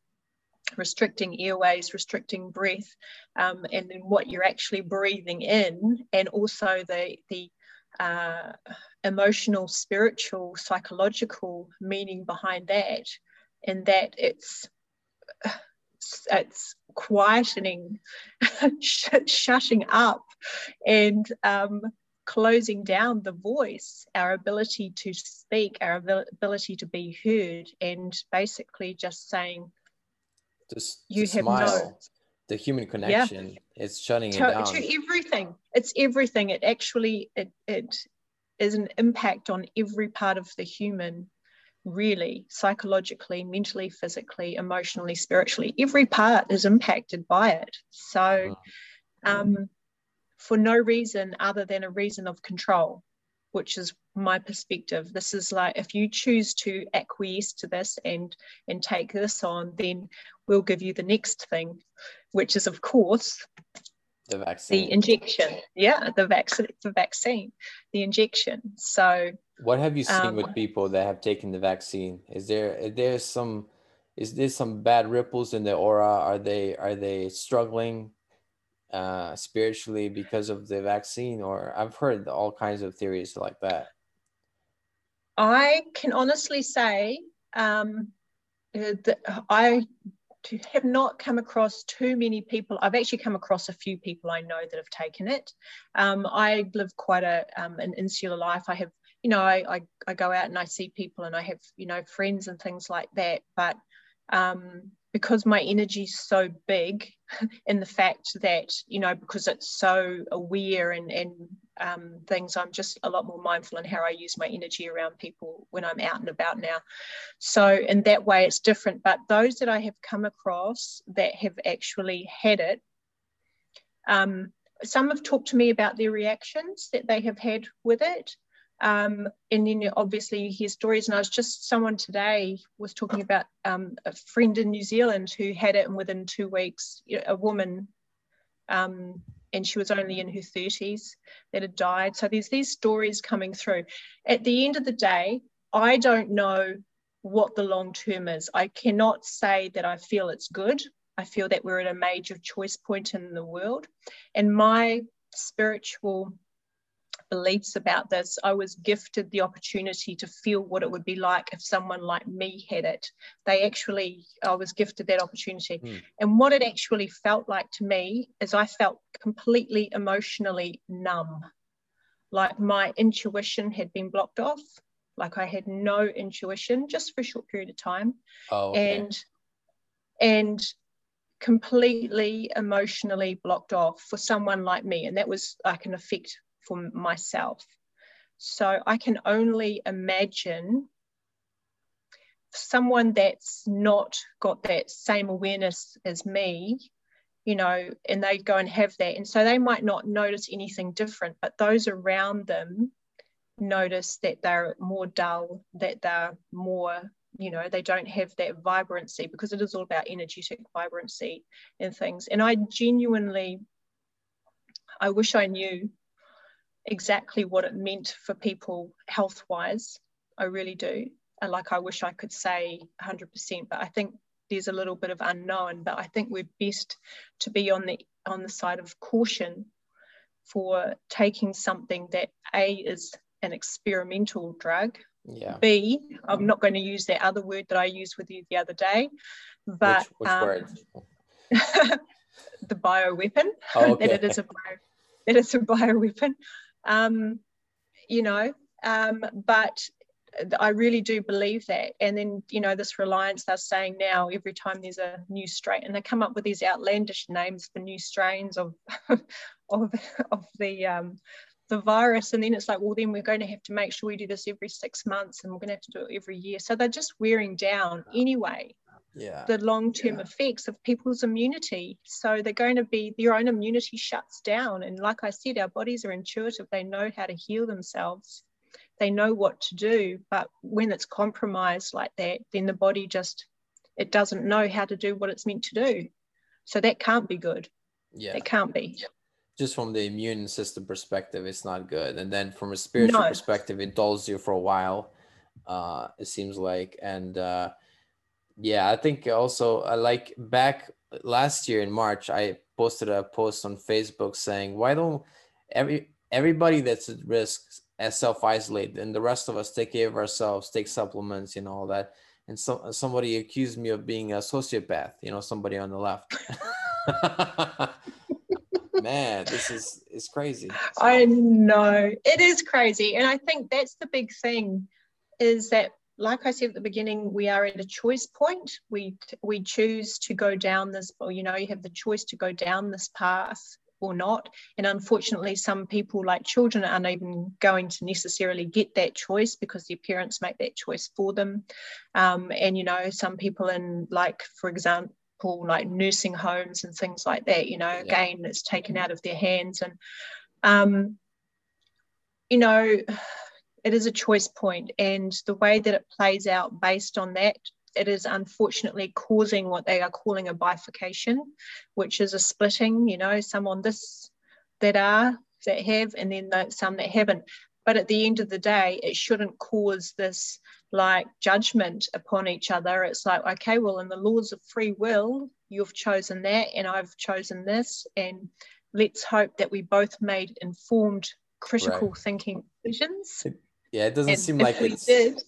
restricting airways, restricting breath, um, and then what you're actually breathing in, and also the the uh, emotional, spiritual, psychological meaning behind that, and that it's it's quietening, shutting up, and um, closing down the voice, our ability to speak, our ability to be heard, and basically just saying, just you have smile. The human connection yeah. is shutting to, it down. To everything. It's everything. It actually it it is an impact on every part of the human really psychologically mentally physically emotionally spiritually every part is impacted by it so um, for no reason other than a reason of control which is my perspective. This is like if you choose to acquiesce to this and and take this on then we'll give you the next thing which is of course the vaccine. the injection. Yeah the vaccine the vaccine the injection. So what have you seen um, with people that have taken the vaccine? Is there is there some is there some bad ripples in the aura? Are they are they struggling uh spiritually because of the vaccine or i've heard all kinds of theories like that i can honestly say um uh, that i have not come across too many people. I've actually come across a few people I know that have taken it. Um, I live quite a um, an insular life. I have, you know, I, I, I go out and I see people and I have, you know, friends and things like that. But um, because my energy is so big in the fact that you know because it's so aware and and um, things i'm just a lot more mindful in how i use my energy around people when i'm out and about now. So in that way it's different. But those that i have come across that have actually had it um, some have talked to me about their reactions that they have had with it um, and then obviously you hear stories. And I was just someone today was talking about um, a friend in New Zealand who had it, and within two weeks, a woman, um, and she was only in her 30s, that had died. So there's these stories coming through. At the end of the day, I don't know what the long term is. I cannot say that I feel it's good. I feel that we're at a major choice point in the world. And my spiritual beliefs about this, I was gifted the opportunity to feel what it would be like if someone like me had it. They actually, I was gifted that opportunity. Mm. And what it actually felt like to me is I felt completely emotionally numb. Like my intuition had been blocked off. Like I had no intuition just for a short period of time. Oh, okay. And and completely emotionally blocked off for someone like me. And that was like an effect for myself. So I can only imagine someone that's not got that same awareness as me you know and they go and have that and so they might not notice anything different but those around them notice that they're more dull that they're more you know they don't have that vibrancy because it is all about energetic vibrancy and things and i genuinely i wish i knew exactly what it meant for people health wise i really do and like i wish i could say 100% but i think there's a little bit of unknown but i think we're best to be on the on the side of caution for taking something that a is an experimental drug yeah. B, I'm not going to use that other word that I used with you the other day, but which, which um, word? the bioweapon. Oh, okay. that it is a bio, it is a bioweapon. Um, you know, um, but I really do believe that. And then, you know, this reliance they're saying now every time there's a new strain, and they come up with these outlandish names for new strains of of, of the um, the virus. And then it's like well then we're going to have to make sure we do this every six months and we're going to have to do it every year. So they're just wearing down anyway yeah. the long-term yeah. effects of people's immunity. So they're going to be their own immunity shuts down. And like i said our bodies are intuitive. They know how to heal themselves. They know what to do. But when it's compromised like that then the body just it doesn't know how to do what it's meant to do. So that can't be good. Yeah. It can't be. Just from the immune system perspective, it's not good. And then from a spiritual no. perspective, it dulls you for a while. Uh, it seems like, and uh, yeah, I think also I like back last year in March, I posted a post on Facebook saying, "Why don't every everybody that's at risk as self isolate, and the rest of us take care of ourselves, take supplements, and all that." And so uh, somebody accused me of being a sociopath. You know, somebody on the left. man, this is is crazy. I know it is crazy, and I think that's the big thing, is that like I said at the beginning, we are at a choice point. We we choose to go down this, or you know, you have the choice to go down this path or not. And unfortunately, some people, like children, aren't even going to necessarily get that choice because their parents make that choice for them. Um, and you know, some people in, like for example, like nursing homes and things like that you know yeah. again it's taken out of their hands and um, you know it is a choice point and the way that it plays out based on that it is unfortunately causing what they are calling a bifurcation which is a splitting you know some on this that are that have and then the, some that haven't but at the end of the day it shouldn't cause this like judgment upon each other. It's like, okay, well, in the laws of free will, you've chosen that and I've chosen this. And let's hope that we both made informed, critical right. thinking decisions. Yeah, it doesn't and seem like it's did,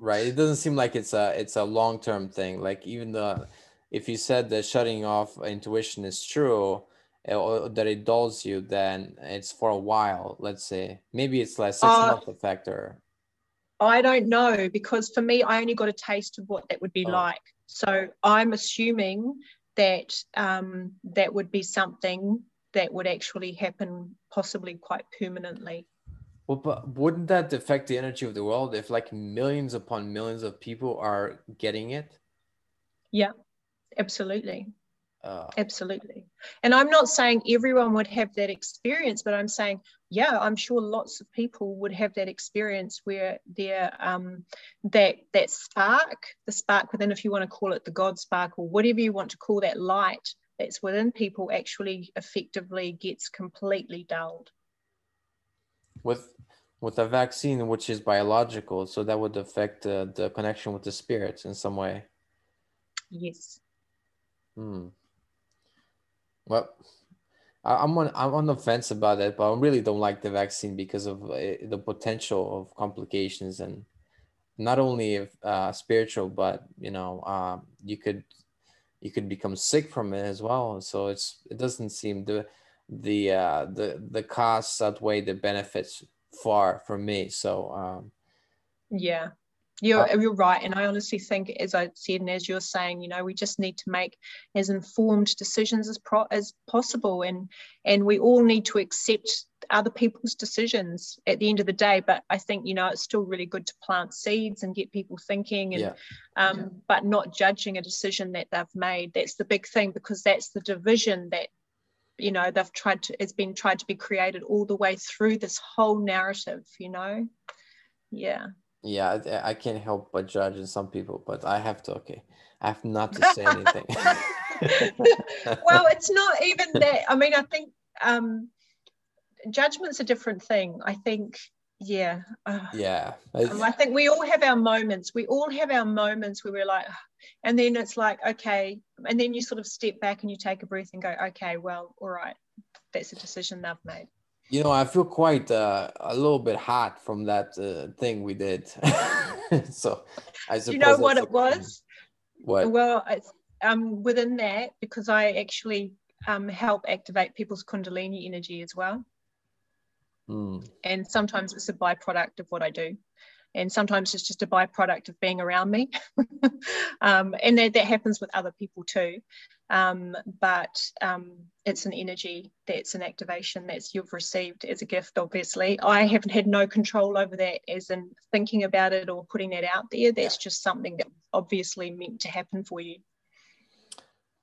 right. It doesn't seem like it's a it's a long term thing. Like even the if you said that shutting off intuition is true, eh, or that it dulls you, then it's for a while. Let's say maybe it's like six uh, month effect or I don't know because for me, I only got a taste of what that would be oh. like. So I'm assuming that um, that would be something that would actually happen possibly quite permanently. Well, but wouldn't that affect the energy of the world if like millions upon millions of people are getting it? Yeah, absolutely. Uh, Absolutely. And I'm not saying everyone would have that experience, but I'm saying, yeah, I'm sure lots of people would have that experience where their um, that that spark, the spark within, if you want to call it the God spark or whatever you want to call that light that's within people, actually effectively gets completely dulled. With with a vaccine, which is biological, so that would affect uh, the connection with the spirits in some way. Yes. Hmm. Well, I'm on I'm on the fence about it, but I really don't like the vaccine because of uh, the potential of complications and not only uh, spiritual, but you know, uh, you could you could become sick from it as well. So it's it doesn't seem the the uh, the the costs outweigh the benefits far for me. So um, yeah, you're uh, you're right, and I honestly think, as I said, and as you're saying, you know, we just need to make as informed decisions as pro- as possible, and and we all need to accept other people's decisions at the end of the day. But I think you know it's still really good to plant seeds and get people thinking, and yeah. Um, yeah. but not judging a decision that they've made. That's the big thing because that's the division that you know they've tried to it's been tried to be created all the way through this whole narrative. You know, yeah. Yeah I, I, can't help but judge some people but i have to okay. I have not to say anything. Well it's not even that. I mean i think um judgment's a different thing. I think yeah uh, yeah um, i think we all have our moments we all have our moments where we're like and then it's like okay and then you sort of step back and you take a breath and go okay well all right that's a decision they've made you know, I feel quite uh, a little bit hot from that uh, thing we did. so I suppose. you know what it was? What? Well, it's um, within that because I actually um, help activate people's Kundalini energy as well. Mm. And sometimes it's a byproduct of what I do. And sometimes it's just a byproduct of being around me. Um, and that, that happens with other people too. Um, but um, it's an energy that's an activation that's you've received as a gift obviously. I haven't had no control over that as in thinking about it or putting that out there. That's just something that obviously meant to happen for you.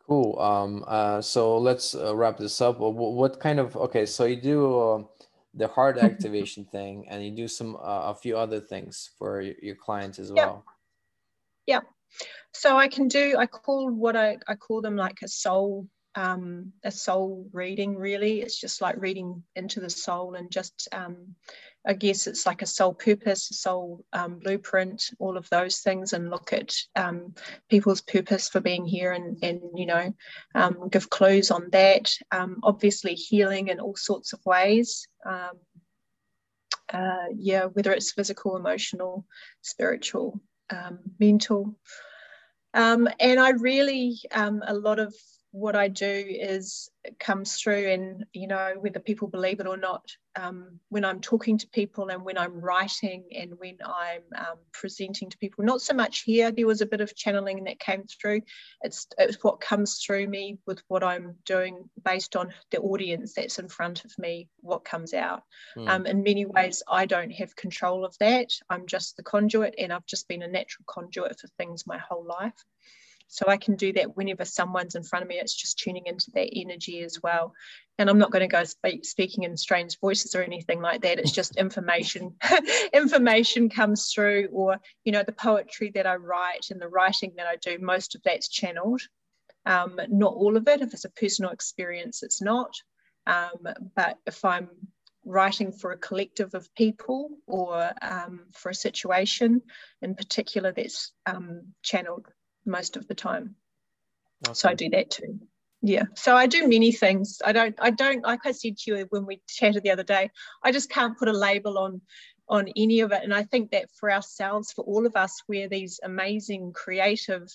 Cool. Um, uh, so let's uh, wrap this up. What kind of okay so you do uh, the heart activation thing and you do some uh, a few other things for your clients as well. Yeah. So i can do i call what i, I call them like a soul um, a soul reading really. It's just like reading into the soul and just um, I guess it's like a soul purpose, a soul um, blueprint, all of those things, and look at um, people's purpose for being here and, and you know, um, give clues on that. Um, obviously, healing in all sorts of ways. Um, uh, yeah, whether it's physical, emotional, spiritual, um, mental. and I really, a lot of what I do is comes through, and you know, whether people believe it or not, um, when I'm talking to people and when I'm writing and when I'm um, presenting to people, not so much here, there was a bit of channeling that came through. It's, it's what comes through me with what I'm doing based on the audience that's in front of me, what comes out. Mm. Um, in many ways, I don't have control of that. I'm just the conduit, and I've just been a natural conduit for things my whole life. So I can do that whenever someone's in front of me. It's just tuning into that energy as well. And I'm not going to go speak, speaking in strange voices or anything like that. It's just information. information comes through, or you know, the poetry that I write and the writing that I do. Most of that's channeled. Um, not all of it. If it's a personal experience, it's not. Um, but if I'm writing for a collective of people or um, for a situation in particular that's um, channeled most of the time. So I do that too. Yeah. So I do many things. I don't, I don't, like I said to you when we chatted the other day, I just can't put a label on on any of it. And I think that for ourselves, for all of us, we're these amazing creative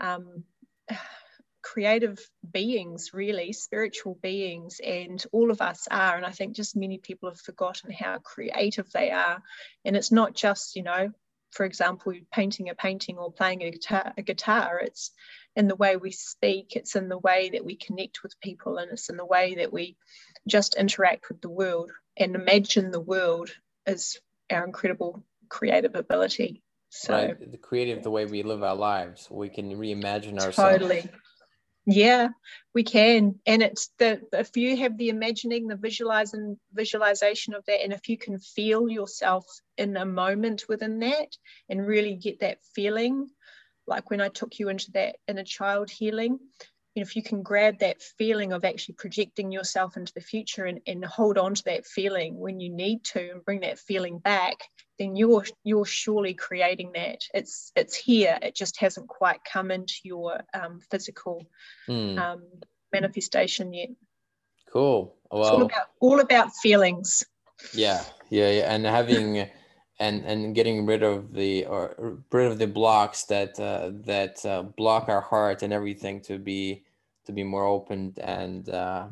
um, creative beings, really, spiritual beings, and all of us are. And I think just many people have forgotten how creative they are. And it's not just, you know, for example, painting a painting or playing a guitar, a guitar, it's in the way we speak, it's in the way that we connect with people, and it's in the way that we just interact with the world and imagine the world as our incredible creative ability. So right. the creative, the way we live our lives, we can reimagine ourselves. Totally. Yeah, we can. And it's the if you have the imagining, the visualizing visualization of that, and if you can feel yourself in a moment within that and really get that feeling, like when I took you into that inner child healing, if you can grab that feeling of actually projecting yourself into the future and, and hold on to that feeling when you need to and bring that feeling back then you're you're surely creating that. It's it's here. It just hasn't quite come into your um, physical mm. um, manifestation yet. Cool. Well it's all about all about feelings. Yeah. Yeah yeah. And having and and getting rid of the or rid of the blocks that uh, that uh, block our heart and everything to be to be more open and uh,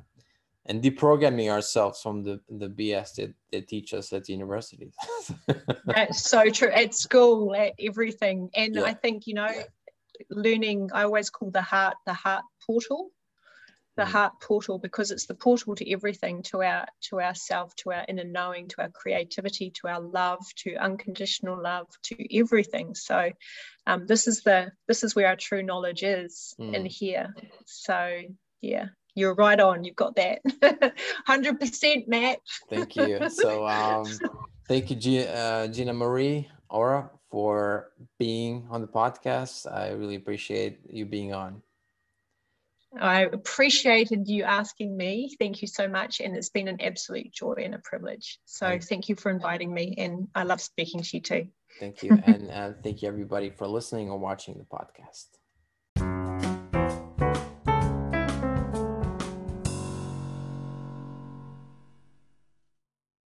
and deprogramming ourselves from the the BS that they teach us at universities. That's so true. At school, at everything, and yeah. I think you know, learning. I always call the heart the heart portal the mm. heart portal because it's the portal to everything to our to ourself to our inner knowing to our creativity to our love to unconditional love to everything. So um, this is the this is where our true knowledge is mm. in here. So yeah you're right on. You've got that. 100% match thank you. So um thank you G- uh, gina marie aura for being on the podcast. I really appreciate you being on I appreciated you asking me. Thank you so much. And it's been an absolute joy and a privilege. So thank, thank you for inviting me. And I love speaking to you too. Thank you. and uh, thank you, everybody, for listening or watching the podcast.